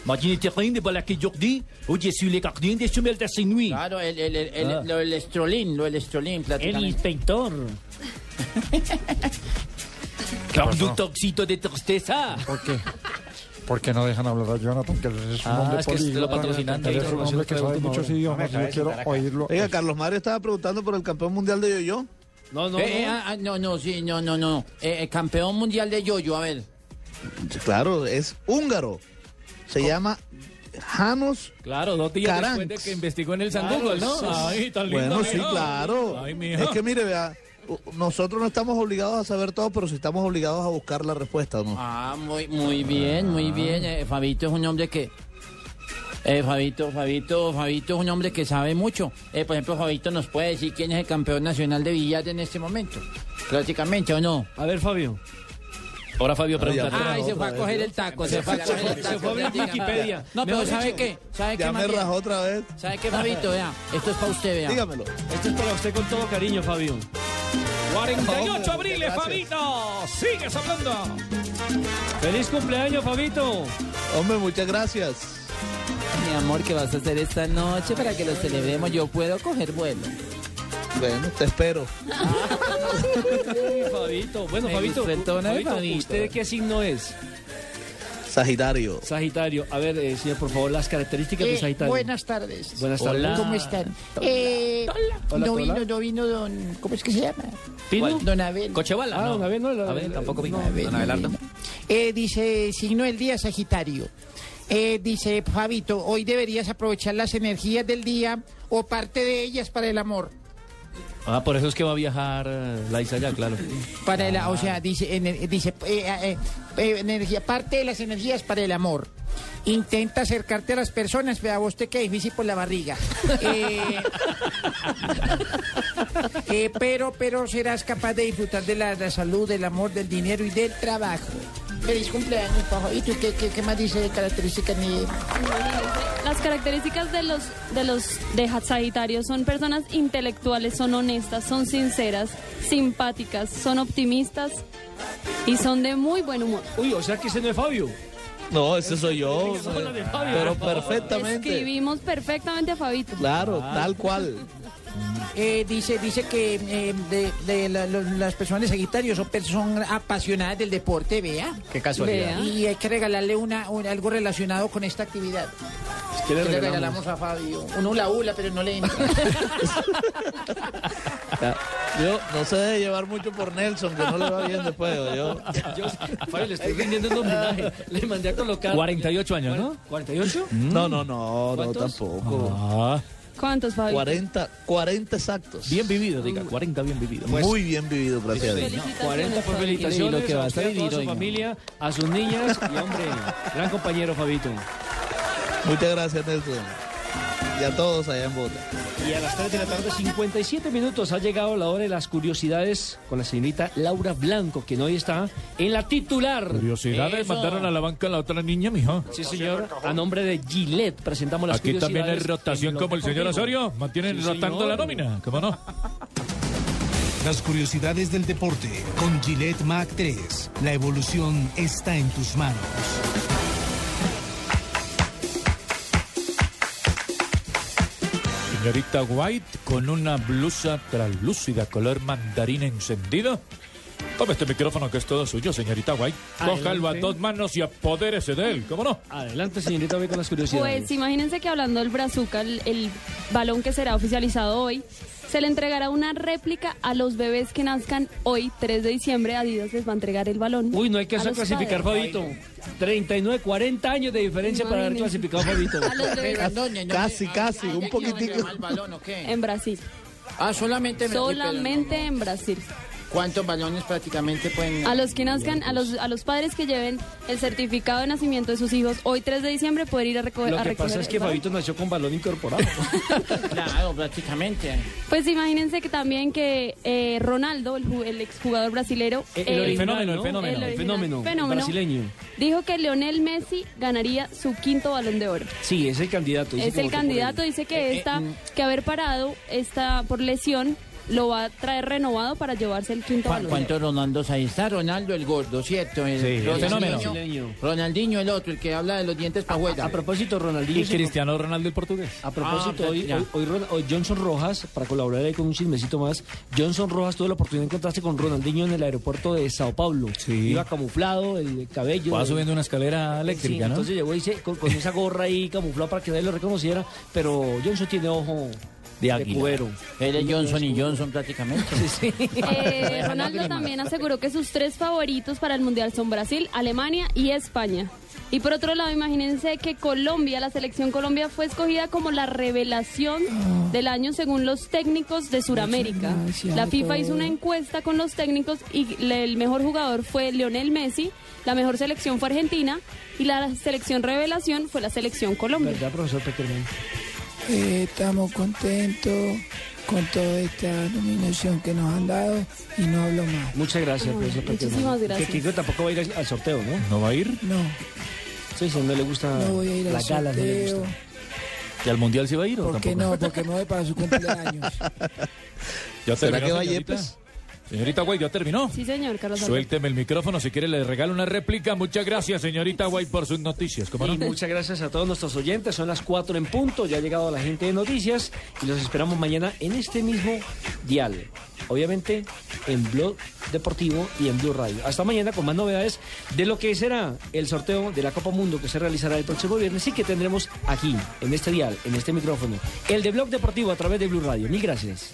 Imagínate rien voilà que Jordi. Oye, si le gardien de su melta sin nuit. Claro, el, el, el, el- Ah. lo del estrolín, lo del estrolín, El inspector. Conductorcito de tristeza. ¿Por qué? ¿Por qué no dejan hablar a Jonathan? Que es un Ah, hombre es que se lo políglota, patrocinan, es un información hombre que de sabe muchos idiomas. No Yo quiero de oírlo. Oiga, Carlos Mario estaba preguntando por el campeón mundial de yo-yo. No, no, Eh, eh, ah, no, no, sí, no, no, no. Eh, eh, campeón mundial de yoyo, a ver. Claro, es húngaro. Se llama Janos Claro, dos días Caranx. después de que investigó en el San Claro, Google, ¿no? sí. Ay, tan lindo. Bueno, sí, claro. Ay, es que mire, vea, nosotros no estamos obligados a saber todo, pero sí estamos obligados a buscar la respuesta, ¿o ¿no? Ah, muy, muy bien, muy bien. Eh, Fabito es un hombre que... Eh, Fabito, Fabito, Fabito es un hombre que sabe mucho. Eh, por ejemplo, Fabito nos puede decir quién es el campeón nacional de billar en este momento. Prácticamente, ¿o no? A ver, Fabio. Ahora Fabio pregunta. Ay, se fue a coger el taco, se fue a coger el taco. Se fue a abrir Wikipedia. No, pero ¿sabe qué? ¿Sabe qué, Ya me rajó otra vez. ¿Sabe qué, Fabito? Vea, esto es para usted, vea. Dígamelo. Esto es para usted con todo cariño, Fabio. 48 abriles. Fabito. Sigue soplando. ¡Feliz cumpleaños, Fabito! Hombre, muchas gracias. Mi amor, ¿qué vas a hacer esta noche para que lo celebremos? Yo puedo coger vuelo. Bueno, te espero. Ay, Fabito. Bueno, Me Fabito, gustó el tono de Fabito, Fabito. ¿usted qué signo es? Sagitario. Sagitario. A ver, eh, señor, por favor, las características de Eh, Sagitario. buenas tardes. Buenas tardes. Hola. ¿Cómo están? Eh, Hola, no hola. vino, no vino don... ¿Cómo es que se llama? ¿Pino? Don Abel. Cochebala. Ah, no. don Abel, no, la- Abel tampoco vino. Abel, Don no Abelardo. vino. Eh, dice, signo del día Sagitario. Eh, dice, Fabito, hoy deberías aprovechar las energías del día o parte de ellas para el amor. Ah, por eso es que va a viajar eh, Laisa ya, claro. Para el, o sea, dice, ener- dice eh, eh, energía, parte de las energías para el amor. Intenta acercarte a las personas, pero a vos te queda difícil por la barriga. Eh, pero, pero serás capaz de disfrutar de la, la salud, del amor, del dinero y del trabajo. Feliz cumpleaños, Pajo. ¿Y tú qué, qué, qué más dice de características? Ni... Las características de los de los de Sagitario son personas intelectuales, son honestas, son sinceras, simpáticas, son optimistas y son de muy buen humor. Uy, o sea que ese no es Fabio. No, ese soy yo. Pero perfectamente. Escribimos perfectamente a Fabito. Claro, tal cual. Eh, dice dice que eh, de, de la- lo- las personas de Sagitario son personas apasionadas del deporte, vea. Qué casualidad. Vea. Y hay que regalarle una, un- algo relacionado con esta actividad. ¿Qué le ¿Qué le regalamos? a Fabio? Un hula hula, pero no le entra. Yo no sé de llevar mucho por Nelson, que no le va bien después. Yo, Yo, Fabio, le estoy rindiendo un homenaje. Le mandé a colocar... 48 años, ¿no? ¿48? no, no, no, no, ¿Cuántos? tampoco. Ah, ¿Cuántos, Fabio? 40, 40 exactos. bien vivido, diga, 40 bien vivido. Muy bien vivido, gracias a Dios. 40 por Y felicitaciones lo que a vas a usted, a toda su familia, a sus niñas y, hombre, gran compañero, Fabito. Muchas gracias, Nelson. Y a todos allá en Bogotá. Y a las 3 de la tarde, 57 minutos, ha llegado la hora de las curiosidades con la señorita Laura Blanco, quien hoy está en la titular. Curiosidades, Eso. mandaron a la banca la otra niña, mijo. Sí, señor. A nombre de Gillette presentamos las Aquí también hay curiosidades rotación como el señor. Osorio. Mantienen Sí, rotando señor. la nómina, ¿cómo no? Las curiosidades del deporte con Gillette Mac 3. La evolución está en tus manos. Señorita White con una blusa translúcida color mandarina encendido. Tome este micrófono que es todo suyo, señorita White. Cójalo a dos manos y apodérese de él, ¿cómo no? Adelante, señorita, voy con las curiosidades. Pues imagínense que hablando del Brazuca, el, el balón que será oficializado hoy, se le entregará una réplica a los bebés que nazcan hoy, 3 de diciembre. Adidas les va a entregar el balón. Uy, no hay que a clasificar. Fabito. 39, 40 años de diferencia para haber clasificado, Fabito. A los bebés. Casi, casi, ¿Hay un poquitico. balón o qué? en Brasil. Ah, solamente en Brasil, pero Solamente en Brasil. No- ¿Cuántos balones prácticamente pueden...? A los que nazcan, a los, a los padres que lleven el certificado de nacimiento de sus hijos hoy 3 de diciembre poder ir a, reco- Lo a que recoger pasa es el que. Fabito nació con balón incorporado. Claro, prácticamente. Pues imagínense que también que eh, Ronaldo, el, ju- el exjugador brasilero, El, el eh, original, fenómeno, el ¿no? fenómeno. El El original. fenómeno, Fenómeno. brasileño. dijo que Leonel Messi ganaría su quinto balón de oro. Sí, es el candidato. dice es el candidato, dice que esta, que haber parado esta por lesión lo va a traer renovado para llevarse el quinto balón. ¿Cuántos Ronaldos ahí está? Ronaldo el gordo, ¿cierto? El, Sí, el Ronaldinho. fenómeno. Ronaldinho el otro, el que habla de los dientes para afuera. A propósito, Ronaldinho. Y Cristiano Ronaldo el portugués. A propósito, Ah, hoy, hoy, hoy Johnson Rojas, para colaborar ahí con un chismecito más, Johnson Rojas tuvo la oportunidad de encontrarse con Ronaldinho en el aeropuerto de Sao Paulo. Sí. Iba camuflado, el cabello. Va el- subiendo una escalera Sí, eléctrica, ¿no? entonces llegó y se- con, con esa gorra ahí camuflada para que nadie lo reconociera, pero Johnson tiene ojo de águila. cuero. Eres Johnson y Johnson prácticamente. Eh, Ronaldo también aseguró que sus tres favoritos para el Mundial son Brasil, Alemania y España. Y por otro lado, imagínense que Colombia, la selección Colombia fue escogida como la revelación del año según los técnicos de Sudamérica. La FIFA hizo una encuesta con los técnicos y le- el mejor jugador fue Lionel Messi, la mejor selección fue Argentina y la selección revelación fue la selección Colombia. ¿Verdad, profesor? Eh, estamos contentos con toda esta nominación que nos han dado y no hablo más. Muchas gracias, profesor Peckerman. muchísimas gracias. Que Kiko tampoco va a ir al, al sorteo, ¿no? ¿No va a ir? No, Sí, sí, no le gusta no voy a ir la al gala, no le sorteo. gusta. ¿Y al mundial se va a ir o ¿Por qué tampoco? no? Porque me voy para su cumpleaños. ¿Ya ¿Será que va señorita? Yepes? Señorita Guay, ¿ya terminó? Sí, señor, Carlos. Suélteme el micrófono, si quiere le regalo una réplica. Muchas gracias, señorita Guay, por sus noticias. ¿Cómo no? Y muchas gracias a todos nuestros oyentes. Son las 4 en punto. Ya ha llegado la gente de noticias y los esperamos mañana en este mismo dial. Obviamente en Blog Deportivo y en Blue Radio. Hasta mañana con más novedades de lo que será el sorteo de la Copa Mundo que se realizará el próximo viernes y que tendremos aquí, en este dial, en este micrófono. El de Blog Deportivo a través de Blue Radio. Mil gracias.